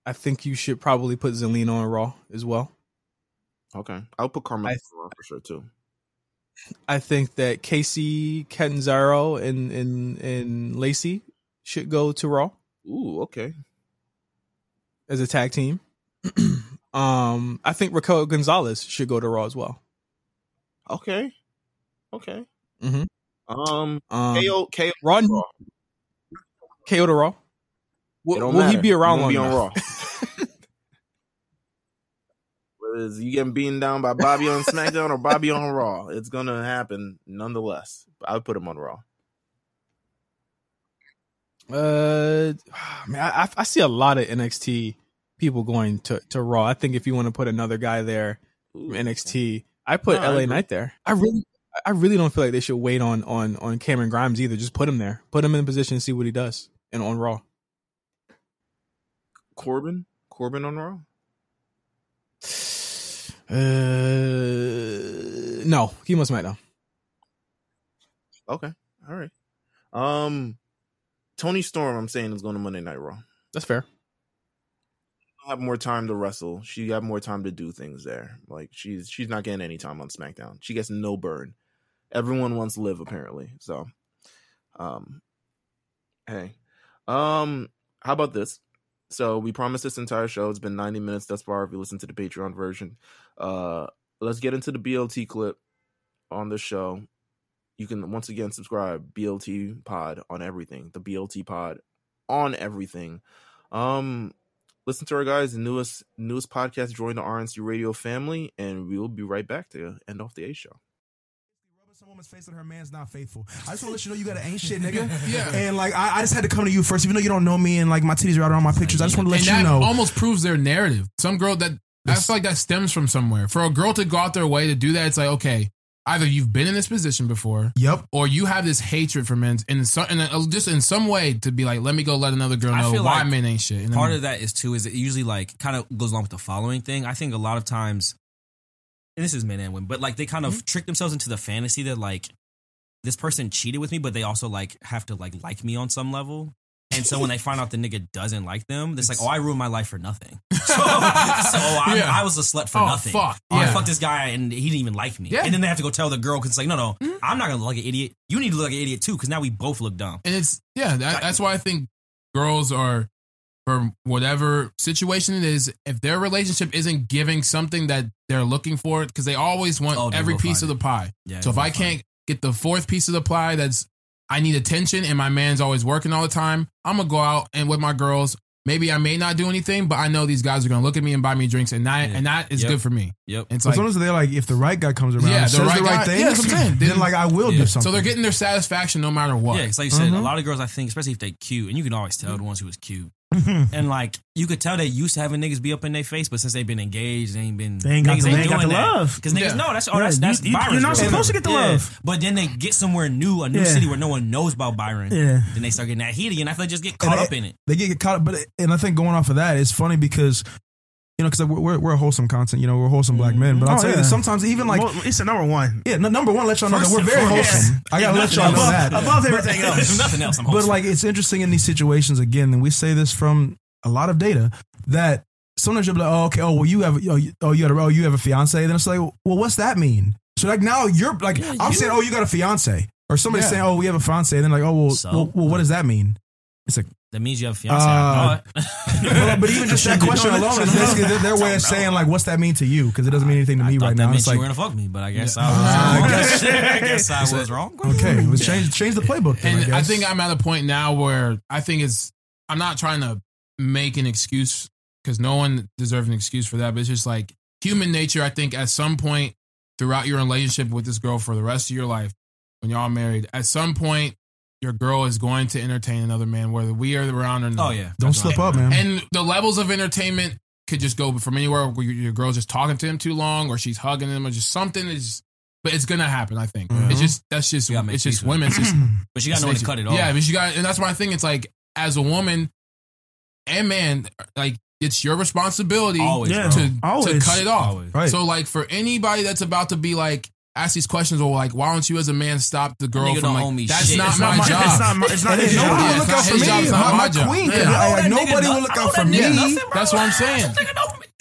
Speaker 1: I think you should probably put Zelina on Raw as well.
Speaker 2: okay. I'll put Carmella
Speaker 1: I-
Speaker 2: on Raw for sure too.
Speaker 1: I think that Kacy Catanzaro and and and Lacey should go to Raw
Speaker 2: Ooh, okay.
Speaker 1: as a tag team. <clears throat> um, I think Raquel Gonzalez should go to Raw as well.
Speaker 2: Okay. Okay.
Speaker 1: Mhm.
Speaker 2: Um,
Speaker 1: Um,
Speaker 2: KO, KO
Speaker 1: Raw,
Speaker 2: Raw.
Speaker 1: KO to Raw.
Speaker 2: It
Speaker 1: Will,
Speaker 2: don't
Speaker 1: will he be around
Speaker 2: He
Speaker 1: long
Speaker 2: be on? Raw. <laughs> Whether it's you getting beaten down by Bobby on SmackDown or Bobby on Raw, it's gonna happen nonetheless. I would put him on Raw.
Speaker 1: Uh, <sighs> man, I, I see a lot of NXT people going to, to Raw. I think if you want to put another guy there
Speaker 2: Ooh,
Speaker 1: from NXT, I put
Speaker 2: No,
Speaker 1: LA
Speaker 2: agree.
Speaker 1: Knight there. I really, I really don't feel like they should wait on on on Cameron Grimes either. Just put him there, put him in a position, and see what he does, and on Raw.
Speaker 2: Corbin, Corbin on Raw.
Speaker 1: Uh, no, he must SmackDown.
Speaker 2: Okay, all right. Um, Toni Storm, I'm saying is going to Monday Night Raw.
Speaker 1: That's fair.
Speaker 2: She'll have more time to wrestle. She got more time to do things there. Like she's she's not getting any time on SmackDown. She gets no burn. Everyone wants live apparently. So, um, hey, um, how about this? So we promised this entire show. It's been 90 minutes thus far. If you listen to the Patreon version, uh, let's get into the BLT clip on the show. You can once again subscribe BLT Pod on everything. The BLT Pod on everything. Um, listen to our guys' newest newest podcast. Join the RNC Radio family, and we will be right back to end off the A show.
Speaker 4: Some woman's face that her man's not faithful. I just want to let you know you got an ain't shit, nigga. <laughs>
Speaker 5: Yeah.
Speaker 4: And like, I, I just had to come to you first, even though you don't know me and like my titties are out on my pictures. I just want to let
Speaker 5: and
Speaker 4: you
Speaker 5: that
Speaker 4: know.
Speaker 5: almost proves their narrative. Some girl that I feel like that stems from somewhere. For a girl to go out their way to do that, it's like okay, either you've been in this position before,
Speaker 4: Yep.
Speaker 5: or you have this hatred for men, and in some, and uh, just in some way to be like, let me go let another girl
Speaker 6: I
Speaker 5: know
Speaker 6: feel
Speaker 5: why
Speaker 6: like
Speaker 5: men ain't shit. And
Speaker 6: part
Speaker 5: then-
Speaker 6: of that is too is it usually like kind of goes along with the following thing. I think a lot of times, and this is men and women, but like they kind of mm-hmm. trick themselves into the fantasy that like this person cheated with me, but they also like have to like like me on some level. And so when they find out the nigga doesn't like them, it's like, oh, I ruined my life for nothing. <laughs> So, so oh, I,
Speaker 5: Yeah.
Speaker 6: I was a slut for
Speaker 5: Oh,
Speaker 6: nothing.
Speaker 5: fuck.
Speaker 6: Oh, I fucked this guy and he didn't even like me.
Speaker 5: Yeah.
Speaker 6: And then they have to go tell the girl because it's like, no, no, mm-hmm. I'm not gonna look like an idiot. You need to look like an idiot too because now we both look dumb.
Speaker 5: and it's yeah, that, that's why I think girls are for whatever situation it is. If their relationship isn't giving something that they're looking for, because they always want
Speaker 6: Oh,
Speaker 5: every piece of the pie.
Speaker 6: Yeah.
Speaker 5: So if I can't get the fourth piece of the pie that's I need attention and my man's always working all the time, I'm gonna go out and with my girls. Maybe I may not do anything, but I know these guys are gonna look at me and buy me drinks, and that
Speaker 6: Yeah.
Speaker 5: and that is
Speaker 6: Yep.
Speaker 5: good for me.
Speaker 6: Yep.
Speaker 5: It's
Speaker 4: But
Speaker 5: like
Speaker 4: sometimes they're like, if the right guy comes around,
Speaker 5: Yeah, the
Speaker 4: says
Speaker 5: right
Speaker 4: the right
Speaker 5: guy-
Speaker 4: thing,
Speaker 5: yeah, that's what I'm saying.
Speaker 4: then like I will
Speaker 6: Yeah.
Speaker 4: do something.
Speaker 5: so they're getting their satisfaction no matter what.
Speaker 6: Yeah, because like you said, a
Speaker 4: Mhm.
Speaker 6: lot of girls, I think, especially if they cute, and you can always tell the ones who was cute.
Speaker 4: Mhm.
Speaker 6: And like you could tell they used to having niggas be up in their face, but since they've been engaged, they ain't been.
Speaker 7: They ain't got
Speaker 6: niggas
Speaker 7: the- they ain't got
Speaker 6: doing
Speaker 7: the love.
Speaker 6: Because niggas
Speaker 5: Yeah.
Speaker 6: know that's oh
Speaker 7: Yeah,
Speaker 6: that's that's
Speaker 7: you- you-
Speaker 6: Byron's
Speaker 7: you're not
Speaker 6: girl.
Speaker 7: supposed to get the
Speaker 6: Yeah.
Speaker 7: love.
Speaker 6: But then they get somewhere new, a new
Speaker 7: Yeah.
Speaker 6: city where no one knows about Byron.
Speaker 7: Yeah.
Speaker 6: Then they start getting that heat again. I feel like just get caught
Speaker 4: it-
Speaker 6: up in it.
Speaker 4: they get caught up. But and I think going off of that, it's funny because you know because we're, we're we're wholesome content. You know, we're wholesome black men. But I'll
Speaker 7: Oh,
Speaker 4: tell you
Speaker 7: yeah.
Speaker 4: this, sometimes even like
Speaker 7: Well, it's a number one.
Speaker 4: yeah, no, number one, let y'all know that we're very
Speaker 6: foremost.
Speaker 4: wholesome. I gotta let y'all know
Speaker 7: above,
Speaker 4: that.
Speaker 7: above everything
Speaker 6: If <laughs>
Speaker 7: else.
Speaker 6: nothing else, I'm
Speaker 4: But like it's interesting in these situations again, and we say this from a lot of data that sometimes you'll be like, oh, okay, oh, well, you have, oh, you, oh, you, got a, oh, you have a fiance. Then it's like, well, what's that mean? So like now you're like,
Speaker 6: Yeah,
Speaker 4: I'm
Speaker 6: you-
Speaker 4: saying, oh, you got a fiance, or somebody's
Speaker 5: Yeah.
Speaker 4: saying, oh, we have a fiance. And then like, oh, well,
Speaker 6: So?
Speaker 4: well, well, what does that mean? It's like,
Speaker 6: that means you have a fiance.
Speaker 4: Uh, <laughs> well, but even just that
Speaker 7: You
Speaker 4: question
Speaker 7: know,
Speaker 4: alone is
Speaker 7: that's-
Speaker 4: basically their, their way of saying like, what's that mean to you? Because it doesn't mean anything to
Speaker 6: I
Speaker 4: me
Speaker 6: thought
Speaker 4: right
Speaker 6: that
Speaker 4: now.
Speaker 6: meant
Speaker 4: It's
Speaker 6: you
Speaker 4: like,
Speaker 6: were gonna fuck me, but I guess
Speaker 4: Uh,
Speaker 6: I
Speaker 4: I
Speaker 6: was. <laughs>
Speaker 4: guess- <laughs>
Speaker 6: I guess I was wrong.
Speaker 4: okay, let's change change the playbook. Then,
Speaker 5: and
Speaker 4: I,
Speaker 5: I, think I'm at a point now where I think it's I'm not trying to make an excuse because no one deserves an excuse for that, but it's just like human nature. I think at some point throughout your relationship with this girl for the rest of your life, when y'all married, at some point your girl is going to entertain another man, whether we are around or not.
Speaker 6: Oh yeah.
Speaker 4: don't slip up, man.
Speaker 5: And the levels of entertainment could just go from anywhere where your- your girl's just talking to him too long, or she's hugging him, or just something is. But it's gonna happen. I think
Speaker 4: Mhm.
Speaker 5: it's just that's just
Speaker 6: You
Speaker 5: it's just
Speaker 6: with
Speaker 5: women. <clears throat> It's just
Speaker 6: But you gotta know when to cut it off.
Speaker 5: yeah, but you got, and that's my thing. It's like as a woman and man, like it's your responsibility
Speaker 6: Always,
Speaker 7: Yeah.
Speaker 6: bro.
Speaker 5: to to
Speaker 7: Always.
Speaker 5: cut it off.
Speaker 6: Always.
Speaker 4: Right.
Speaker 5: So like for anybody that's about to be like ask these questions or like why don't you as a man stop the girl from
Speaker 6: don't
Speaker 5: like
Speaker 6: owe me
Speaker 5: that's
Speaker 6: shit.
Speaker 5: not
Speaker 6: It's
Speaker 5: my,
Speaker 7: not my-
Speaker 5: job.
Speaker 7: It's not, my- it's not <laughs> his job.
Speaker 4: nobody will look out for me.
Speaker 5: job, it's
Speaker 4: My,
Speaker 5: not
Speaker 4: my
Speaker 5: my job.
Speaker 4: queen.
Speaker 5: Yeah.
Speaker 4: could-
Speaker 5: I
Speaker 4: I- nobody will look out for me.
Speaker 6: nigga nothing, bro.
Speaker 5: That's what I'm saying.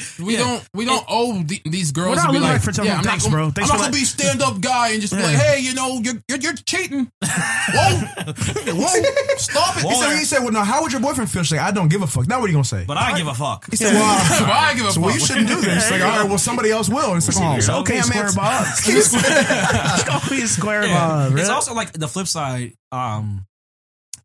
Speaker 6: This nigga know me.
Speaker 5: We
Speaker 6: Yeah.
Speaker 5: don't we don't owe the, these girls
Speaker 7: We're not
Speaker 5: to be like,
Speaker 7: like for something.
Speaker 5: yeah, I'm
Speaker 7: Thanks,
Speaker 5: not gonna,
Speaker 7: bro. Thanks
Speaker 5: I'm not gonna
Speaker 7: that.
Speaker 5: be stand up guy and just be like, hey, you know, you're you're, you're cheating. Whoa, <laughs> whoa, stop it.
Speaker 4: He said, he said, well, now how would your boyfriend feel? She's like, I don't give a fuck. Now what are you going to say?
Speaker 6: But I give a fuck.
Speaker 4: He said, well, <laughs>
Speaker 5: I give a
Speaker 4: so well, you shouldn't do this. Like, all right, well, somebody else will. And it's like, oh, <laughs>
Speaker 7: It's okay,
Speaker 4: damn
Speaker 7: Square
Speaker 4: it.
Speaker 7: Bob. It's gonna be Square Bob.
Speaker 6: It's also like the flip side. Um,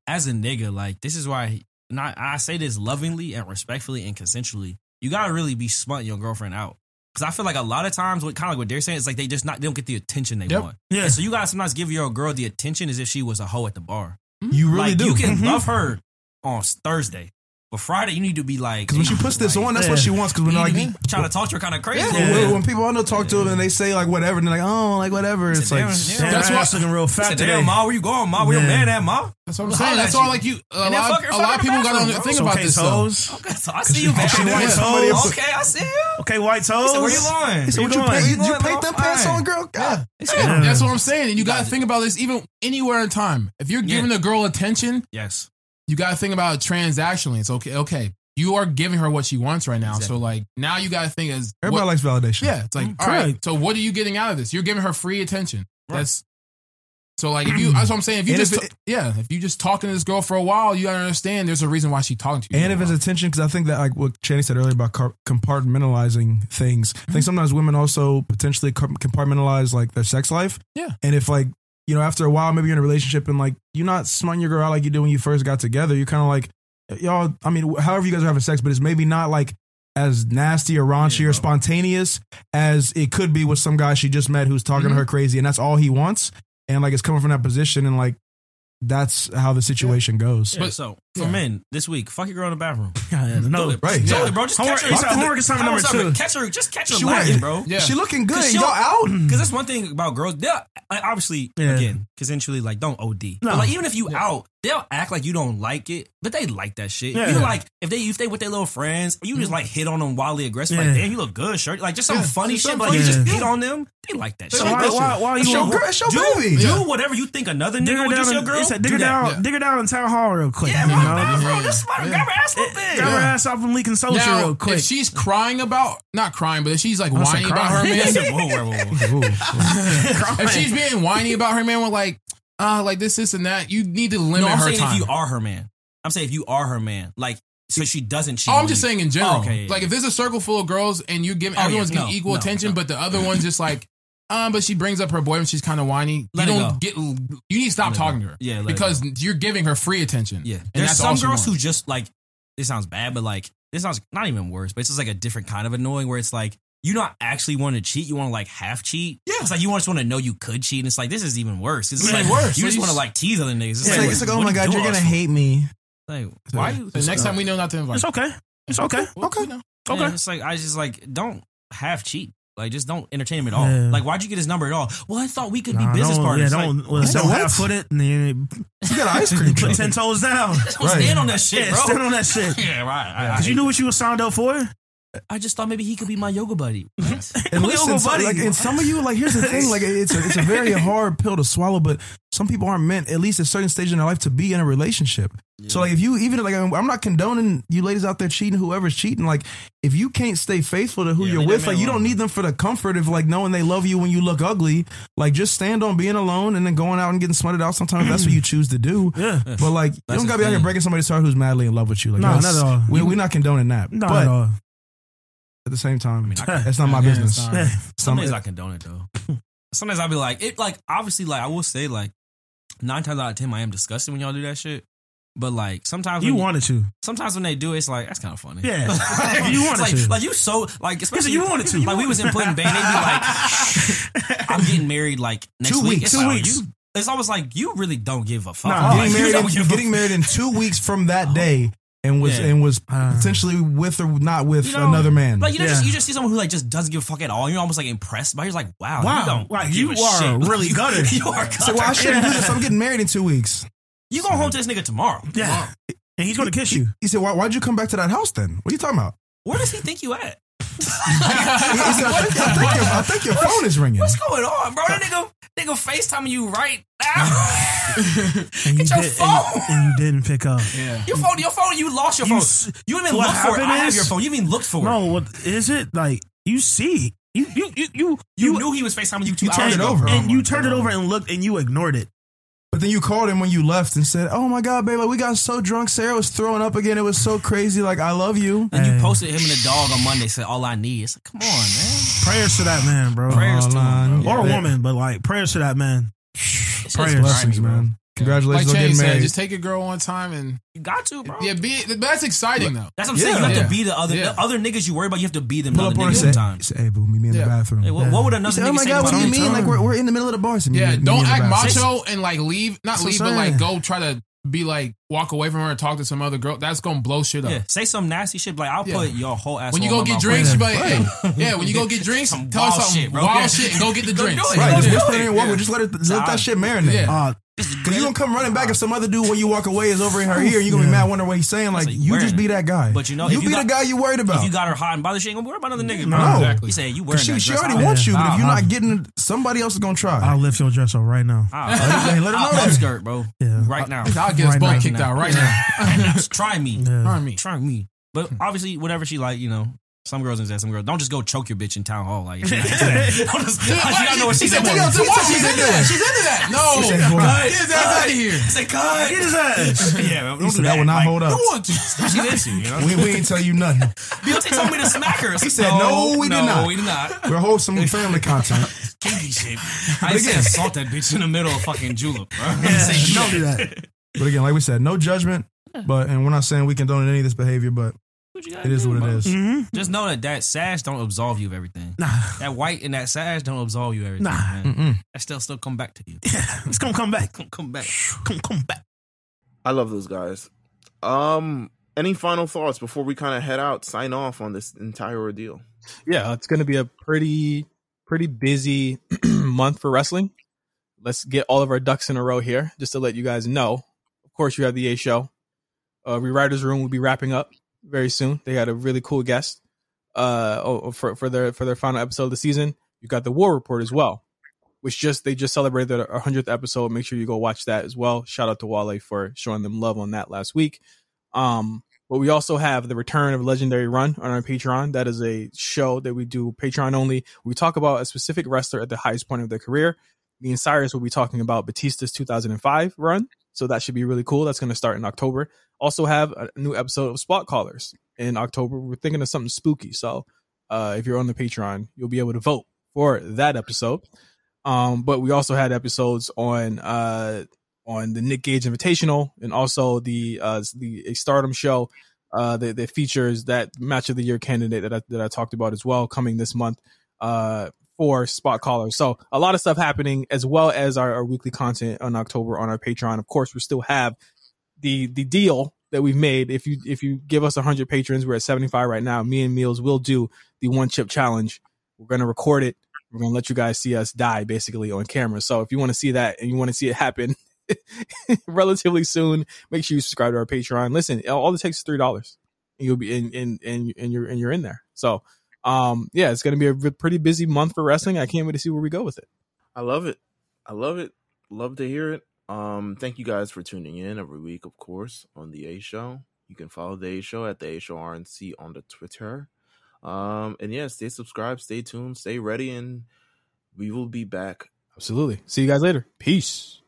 Speaker 6: as a nigga, like this is why not I say this lovingly and respectfully and consensually. You gotta really be smutting your girlfriend out. Cause I feel like a lot of times, what kind of like what they're saying is like they just not they don't get the attention they
Speaker 5: Yep.
Speaker 6: want.
Speaker 7: Yeah.
Speaker 6: And so you gotta sometimes give your girl the attention as if she was a hoe at the bar.
Speaker 4: You really
Speaker 6: like
Speaker 4: do.
Speaker 6: you can
Speaker 7: Mhm.
Speaker 6: love her on Thursday, but Friday you need to be like
Speaker 4: Because when she puts this
Speaker 6: like,
Speaker 4: on, that's
Speaker 7: Yeah.
Speaker 4: what she wants. Because when
Speaker 6: you
Speaker 4: like,
Speaker 6: know what I mean? trying to talk to her kind of crazy.
Speaker 4: yeah, when, when people I know talk to them and they say like whatever, and they're like, oh, like whatever. It's like,
Speaker 6: damn,
Speaker 7: Damn,
Speaker 6: yeah.
Speaker 5: That's
Speaker 7: that's
Speaker 5: why-
Speaker 7: why looking real fat
Speaker 6: said,
Speaker 7: today.
Speaker 6: Damn, ma, where you going, ma? Where your man at, ma?
Speaker 5: That's what I'm saying. That's
Speaker 6: you.
Speaker 5: why, like you, a lot,
Speaker 6: fuck
Speaker 5: a lot of people got
Speaker 6: bathroom,
Speaker 5: to
Speaker 6: bro.
Speaker 5: think about this. Though.
Speaker 7: hoes.
Speaker 6: Okay, so I see you,
Speaker 4: she- she
Speaker 6: man.
Speaker 4: wants
Speaker 6: Yeah.
Speaker 4: somebody
Speaker 6: Okay, I see you.
Speaker 7: Okay, white toes.
Speaker 6: He said, where you going?
Speaker 4: He said,
Speaker 7: What
Speaker 4: what you
Speaker 7: you
Speaker 4: pay? You, you
Speaker 6: What you
Speaker 4: paint them pants on, girl? God.
Speaker 5: That's what I'm saying. And you got to think about this even anywhere in time. If you're giving a girl attention,
Speaker 6: Yes.
Speaker 5: You got to think about it transactionally. It's okay. Okay, you are giving her what she wants right now. So like now you got to think as
Speaker 4: Everybody
Speaker 5: what-
Speaker 4: likes validation.
Speaker 5: yeah. It's like mm, all right. So what are you getting out of this? You're giving her free attention.
Speaker 6: Right.
Speaker 5: That's So like if you, that's what I'm saying. If you
Speaker 4: And
Speaker 5: just,
Speaker 4: if it-
Speaker 5: yeah, if you just talking to this girl for a while, you gotta understand there's a reason why she's talking to you.
Speaker 4: And if it's attention, because I think that like what Channing said earlier about car- compartmentalizing things, I think mm-hmm. sometimes women also potentially compartmentalize like their sex life.
Speaker 5: Yeah.
Speaker 4: And if like you know after a while maybe you're in a relationship and like you're not smutting your girl out like you did when you first got together, you're kind of like y'all. I mean, however you guys are having sex, but it's maybe not like as nasty or raunchy or spontaneous as it could be with some guy she just met who's talking to mm-hmm. her crazy and that's all he wants. And like it's coming from that position and like that's how the situation goes.
Speaker 6: Yeah, so for
Speaker 5: yeah.
Speaker 6: men this week, fuck your girl in the bathroom. <laughs>
Speaker 7: no,
Speaker 6: Do it,
Speaker 4: right.
Speaker 6: Do
Speaker 4: Yeah.
Speaker 6: bro. Just
Speaker 7: Homework-
Speaker 6: catch her.
Speaker 7: it's homework assignment number two.
Speaker 6: Catch her. Just catch her
Speaker 4: She
Speaker 6: laughing, bro.
Speaker 5: Yeah.
Speaker 4: She looking good.
Speaker 6: Cause
Speaker 4: Y'all out?
Speaker 6: Because that's one thing about girls. They'll obviously
Speaker 7: Yeah.
Speaker 6: again consensually like don't OD.
Speaker 7: No.
Speaker 6: But like even if you out, they'll act like you don't like it, but they like that shit.
Speaker 7: Yeah.
Speaker 6: You like if they if they with their little friends, you just mm. like hit on them wildly aggressive.
Speaker 7: Yeah.
Speaker 6: Like damn, you look good, shirt. Like just some
Speaker 4: Yeah.
Speaker 6: funny
Speaker 4: Just
Speaker 6: shit.
Speaker 4: some
Speaker 6: But like you just
Speaker 7: shit.
Speaker 6: hit on them. They like that
Speaker 5: They
Speaker 6: shit.
Speaker 7: So why, why, why
Speaker 4: It's
Speaker 7: you
Speaker 4: your
Speaker 7: want-
Speaker 4: girl. It's your
Speaker 6: do,
Speaker 4: baby.
Speaker 6: do whatever you think another nigga
Speaker 7: her
Speaker 6: would do your girl.
Speaker 7: it said,
Speaker 6: do
Speaker 7: dig her down,
Speaker 5: Yeah.
Speaker 7: dig her down in town hall real quick.
Speaker 6: Yeah,
Speaker 7: you
Speaker 6: my
Speaker 7: know?
Speaker 6: bad, bro.
Speaker 5: Yeah.
Speaker 6: Just let her grab her ass a little bit.
Speaker 7: Grab her ass off and leaking social
Speaker 5: now,
Speaker 7: real quick.
Speaker 5: if she's crying about not crying, but if she's like
Speaker 7: I said
Speaker 5: whining about her
Speaker 7: crying.
Speaker 5: man, <laughs>
Speaker 6: Whoa, whoa, whoa, whoa. <laughs>
Speaker 5: if she's being whiny about her man, with like, uh, like this, this, and that, you need to limit
Speaker 6: No, I'm
Speaker 5: her
Speaker 6: saying
Speaker 5: time.
Speaker 6: if you are her man. I'm saying if you are her man, like so she doesn't cheat.
Speaker 5: Oh, I'm just saying in general.
Speaker 6: Oh, okay, yeah,
Speaker 5: like if there's a circle full of girls and you give
Speaker 6: Oh, yeah,
Speaker 5: everyone's
Speaker 6: no,
Speaker 5: getting equal
Speaker 6: no,
Speaker 5: attention,
Speaker 6: no.
Speaker 5: but the other one's just like, um, but she brings up her boyfriend, she's kind of whiny.
Speaker 6: Let
Speaker 5: you don't
Speaker 6: go.
Speaker 5: get. You need to stop
Speaker 6: Let
Speaker 5: talking to her.
Speaker 6: Yeah,
Speaker 5: because you're giving her free attention.
Speaker 6: Yeah,
Speaker 5: and
Speaker 6: there's some girls who just like. This sounds bad, but like this sounds not even worse. But it's just like a different kind of annoying where it's like you don't actually want to cheat. You want to like half cheat.
Speaker 5: Yeah.
Speaker 6: it's like you just want to know you could cheat. And it's like this is even worse. It's
Speaker 5: It's
Speaker 6: like
Speaker 5: like worse.
Speaker 6: You just want to like tease other niggas.
Speaker 4: It's like, it's like, oh my god, you're gonna hate me.
Speaker 6: Like why? you-
Speaker 5: The next time we know not to invite.
Speaker 7: It's okay. It's okay.
Speaker 5: Well,
Speaker 4: Okay.
Speaker 5: you.
Speaker 7: Okay.
Speaker 6: Yeah, it's like I just like don't half cheat. Like just don't entertain him at all.
Speaker 7: Yeah.
Speaker 6: Like why'd you get his number at all? Well, I thought we could
Speaker 7: Nah,
Speaker 6: be business
Speaker 7: don't,
Speaker 6: partners.
Speaker 7: Yeah, don't, well,
Speaker 4: what?
Speaker 7: don't half foot it and then <laughs>
Speaker 4: You got ice cream
Speaker 7: put ten toes down. <laughs>
Speaker 4: Right.
Speaker 6: stand on that shit,
Speaker 7: Yeah,
Speaker 6: bro.
Speaker 7: stand on that shit. <laughs>
Speaker 6: yeah, right.
Speaker 7: Because you knew what you were signed up for.
Speaker 6: I just thought maybe he could be my yoga buddy. <laughs>
Speaker 4: And
Speaker 7: Yoga
Speaker 4: listen, so,
Speaker 7: buddy.
Speaker 4: like, and some of you, like, here's the thing, <laughs> like, it's a, it's a very <laughs> hard pill to swallow, but some people aren't meant, at least at a certain stage in their life, to be in a relationship. So, like, if you even like, I'm I'm not condoning you ladies out there cheating, whoever's cheating. Like, if you can't stay faithful to who
Speaker 6: Yeah,
Speaker 4: you're with, like,
Speaker 6: man
Speaker 4: you don't need them for the comfort of like knowing they love you when you look ugly. Like, just stand on being alone and then going out and getting smutted out. Sometimes that's what you <clears throat> choose to do.
Speaker 7: Yeah.
Speaker 4: But like, you don't gotta be out here breaking somebody's heart who's madly in love with you. Like,
Speaker 7: No, not at all.
Speaker 4: We, we're not condoning that.
Speaker 7: No,
Speaker 4: but
Speaker 7: at all.
Speaker 4: At the same time,
Speaker 6: I- <laughs>
Speaker 4: that's not my
Speaker 5: Again,
Speaker 4: business.
Speaker 7: Yeah. <laughs>
Speaker 6: Some days I condone it though. <laughs> Sometimes I'll be like, it like obviously like I will say like nine times out of ten I am disgusted when y'all do that shit. But like sometimes
Speaker 7: You
Speaker 6: when,
Speaker 7: wanted to.
Speaker 6: sometimes when they do it's like that's kind of funny.
Speaker 7: Yeah.
Speaker 6: Like,
Speaker 7: You wanted
Speaker 6: like,
Speaker 7: to.
Speaker 6: Like you so like especially
Speaker 7: you wanted to.
Speaker 6: Like we was in Put-in-Bay, they'd be like, I'm getting married like next
Speaker 4: Two
Speaker 6: week.
Speaker 4: weeks,
Speaker 6: It's
Speaker 4: two
Speaker 6: like,
Speaker 4: weeks.
Speaker 6: You, it's almost like you really don't give a fuck.
Speaker 7: Nah,
Speaker 6: Like,
Speaker 4: getting married,
Speaker 6: don't
Speaker 4: in,
Speaker 6: give
Speaker 4: getting married in two weeks from that oh. day, and was
Speaker 6: Yeah.
Speaker 4: and was
Speaker 7: Uh.
Speaker 4: potentially with or not with
Speaker 6: You know,
Speaker 4: another man.
Speaker 6: Like you know,
Speaker 7: Yeah.
Speaker 6: just, you just see someone who like just doesn't give a fuck at all. And you're almost like impressed by. it. You're like, wow,
Speaker 7: Wow,
Speaker 6: you don't
Speaker 7: like,
Speaker 6: give
Speaker 7: you
Speaker 6: a
Speaker 7: are
Speaker 6: shit. <laughs>
Speaker 7: really
Speaker 6: you,
Speaker 7: gutter. <laughs>
Speaker 6: You are
Speaker 4: so well, I shouldn't do this. I'm getting married in two weeks.
Speaker 6: You going home to this nigga tomorrow?
Speaker 7: Yeah. And he's going to kiss you.
Speaker 4: He said, Why, "Why'd you come back to that house then? What are you talking about?"
Speaker 6: Where does he think you at?
Speaker 4: He, he said, I, think, I, think your, "I think your phone is ringing."
Speaker 6: What's going on, bro? That nigga, nigga FaceTiming you right now. <laughs>
Speaker 7: And you,
Speaker 6: Get your
Speaker 7: did,
Speaker 6: phone.
Speaker 7: and, and you didn't pick up.
Speaker 5: Yeah.
Speaker 6: your phone, your phone, you lost your
Speaker 7: You
Speaker 6: phone. You even
Speaker 7: what
Speaker 6: look for it.
Speaker 7: happened
Speaker 6: I have your phone. You even looked for it.
Speaker 7: No, what is it? Like, you see. You, you, you, you,
Speaker 6: You knew he was FaceTiming you two
Speaker 4: You
Speaker 6: hours
Speaker 4: turned it
Speaker 6: ago.
Speaker 4: over.
Speaker 7: and you turned it over and looked and you ignored it.
Speaker 4: But then you called him when you left and said, "Oh my god, babe, like, we got so drunk. Sarah was throwing up again. It was so crazy. Like I love you."
Speaker 6: And you posted him and the dog on Monday. Said all I need. It's like, come on, man.
Speaker 7: Prayers to that man, bro.
Speaker 6: Prayers
Speaker 4: Oh,
Speaker 6: to him, bro.
Speaker 7: Or a woman, but like prayers to that man.
Speaker 6: It's just
Speaker 7: Prayers.
Speaker 4: Blessings,
Speaker 6: bro.
Speaker 4: man. Congratulations
Speaker 5: like
Speaker 4: on
Speaker 5: Shane
Speaker 4: getting
Speaker 5: said, just take a girl one time and
Speaker 6: You got to, bro.
Speaker 5: yeah, be. That's exciting though.
Speaker 6: That's what I'm saying. You
Speaker 4: Yeah.
Speaker 6: have
Speaker 5: Yeah.
Speaker 6: to be the other
Speaker 5: Yeah.
Speaker 6: the other niggas you worry about. You have to be them
Speaker 4: Pull
Speaker 6: other
Speaker 4: up on her
Speaker 6: niggas
Speaker 4: and say,
Speaker 6: sometimes.
Speaker 4: say, "Hey, boo, meet me in
Speaker 5: Yeah.
Speaker 4: the bathroom."
Speaker 6: Hey, what, what would another
Speaker 4: He said,
Speaker 6: nigga
Speaker 4: "Oh my
Speaker 6: say
Speaker 4: god, what
Speaker 6: about
Speaker 4: do you
Speaker 6: you?
Speaker 4: mean? Like we're, we're in the middle of the bar. So meet
Speaker 5: Yeah,
Speaker 4: me-
Speaker 5: don't
Speaker 4: me in the
Speaker 5: act
Speaker 4: bathroom."
Speaker 5: macho and like leave, not
Speaker 4: That's
Speaker 5: leave,
Speaker 4: what
Speaker 5: but
Speaker 4: I'm
Speaker 5: like go try to be like walk away from her and talk to some other girl. That's gonna blow shit up.
Speaker 6: Yeah, say some nasty shit. Like I'll
Speaker 5: Yeah.
Speaker 6: put your whole ass.
Speaker 5: When you go get drinks, you be like, hey, yeah. When you go get drinks, <laughs>
Speaker 6: Some
Speaker 5: tell us
Speaker 6: wild
Speaker 5: something
Speaker 6: shit, bro.
Speaker 5: wild
Speaker 6: Yeah.
Speaker 5: shit and go get the <laughs>
Speaker 6: Go do
Speaker 5: drinks.
Speaker 6: it.
Speaker 4: Right, just
Speaker 6: Yeah.
Speaker 4: whisper it in walk. Just let it let that shit marinate.
Speaker 5: Yeah.
Speaker 7: Uh,
Speaker 4: Cause you gonna come running back if some other dude when you walk away is over in her oh, ear and you gonna be mad wondering what he's saying. Like
Speaker 6: like,
Speaker 4: you just be that guy.
Speaker 6: But you know,
Speaker 4: you
Speaker 6: if you
Speaker 4: be
Speaker 6: got-
Speaker 4: the guy you worried about.
Speaker 6: If you got her hot and bothered, she ain't gonna worry about another nigga.
Speaker 7: No.
Speaker 6: bro.
Speaker 5: Exactly.
Speaker 6: You say you wearing
Speaker 4: she,
Speaker 6: that
Speaker 4: she
Speaker 6: dress.
Speaker 4: already
Speaker 6: I'll-
Speaker 4: wants you, but if
Speaker 7: I'll-
Speaker 4: you're not
Speaker 7: I'll-
Speaker 4: getting, somebody else is gonna try.
Speaker 7: I'll lift your dress up right now. Oh.
Speaker 6: I'll,
Speaker 4: Hey, let her know
Speaker 6: I'll
Speaker 4: that.
Speaker 6: upskirt, bro.
Speaker 7: Yeah.
Speaker 6: Right now.
Speaker 5: I'll get us
Speaker 7: Right
Speaker 5: both
Speaker 7: now.
Speaker 5: kicked out right now. <laughs>
Speaker 6: Try me.
Speaker 7: Yeah.
Speaker 5: Try me.
Speaker 6: Try me. But obviously, whatever she like, you know, Some girls and some girls don't just go choke your bitch in town hall. Like, <laughs> <laughs> you know, don't just, you gotta know what she's
Speaker 5: He said,
Speaker 6: into.
Speaker 5: "Yo, she's into that? She's into that. No,
Speaker 4: He said,
Speaker 5: get
Speaker 4: "Hold on."
Speaker 5: his ass out of here.
Speaker 6: Say, cut.
Speaker 7: Get his ass. <laughs>
Speaker 6: Yeah, man, don't do
Speaker 4: that
Speaker 6: that.
Speaker 4: will not
Speaker 6: Like,
Speaker 4: hold up.
Speaker 5: Who want to?
Speaker 6: She's into, you know.
Speaker 4: We, we ain't tell you nothing.
Speaker 6: Beyonce told me to smack her.
Speaker 4: He said, "No, we did
Speaker 6: no,
Speaker 4: not."
Speaker 6: we did not.
Speaker 4: We're wholesome family content.
Speaker 6: Kinky shit. I ain't say assault that bitch in the middle of fucking julep, bro.
Speaker 7: Don't do that.
Speaker 4: But again, like we said, no judgment. But and we're not saying we condone any of this behavior, but it is what it is.
Speaker 7: Mm-hmm.
Speaker 6: Just know that that sash don't absolve you of everything.
Speaker 7: Nah,
Speaker 6: That white and that sash don't absolve you of everything.
Speaker 7: Nah.
Speaker 6: man. That still still come back to you.
Speaker 7: it's gonna come back. <laughs>
Speaker 6: Come come back.
Speaker 7: Come, come back.
Speaker 2: I love those guys. Um, any final thoughts before we kind of head out, sign off on this entire ordeal?
Speaker 1: yeah, it's going to be a pretty pretty busy <clears throat> month for wrestling. Let's get all of our ducks in a row here, just to let you guys know. Of course, you have the A show. Uh, Rewriters Room will be wrapping up very soon. They had a really cool guest. Uh, oh, for for their for their final episode of the season. You got the War Report as well, which just they just celebrated their hundredth episode. Make sure you go watch that as well. Shout out to Wale for showing them love on that last week. Um, but we also have the return of Legendary Run on our Patreon. That is a show that we do Patreon only. We talk about a specific wrestler at the highest point of their career. Me and Cyrus will be talking about Batista's 2005 run. So that should be really cool. That's going to start in October. Also have a new episode of Spot Callers in October. We're thinking of something spooky. So uh, if you're on the Patreon, you'll be able to vote for that episode. Um, but we also had episodes on uh, on the Nick Gage Invitational and also the uh, the Stardom show uh, that, that features that match of the year candidate that I, that I talked about as well coming this month uh, for spot callers. So a lot of stuff happening as well as our, our weekly content on October on our Patreon. Of course, we still have the the deal that we've made. If you if you give us 100 patrons, we're at 75 right now. Me and Meelz will do the one chip challenge. We're to record it. We're to let you guys see us die basically on camera. So if you want to see that and you want to see it happen <laughs> relatively soon, make sure you subscribe to our Patreon. Listen, all it takes is three dollars, you'll be in, in, and and you're and you're in there. So, um, yeah, it's going to be a pretty busy month for wrestling. I can't wait to see where we go with it.
Speaker 2: I love it. I love it. Love to hear it. Um, thank you guys for tuning in every week, of course, on the A Show. You can follow the A Show at the A Show RNC on the Twitter. Um, and yeah, stay subscribed, stay tuned, stay ready, and we will be back
Speaker 1: Absolutely. See you guys later. Peace.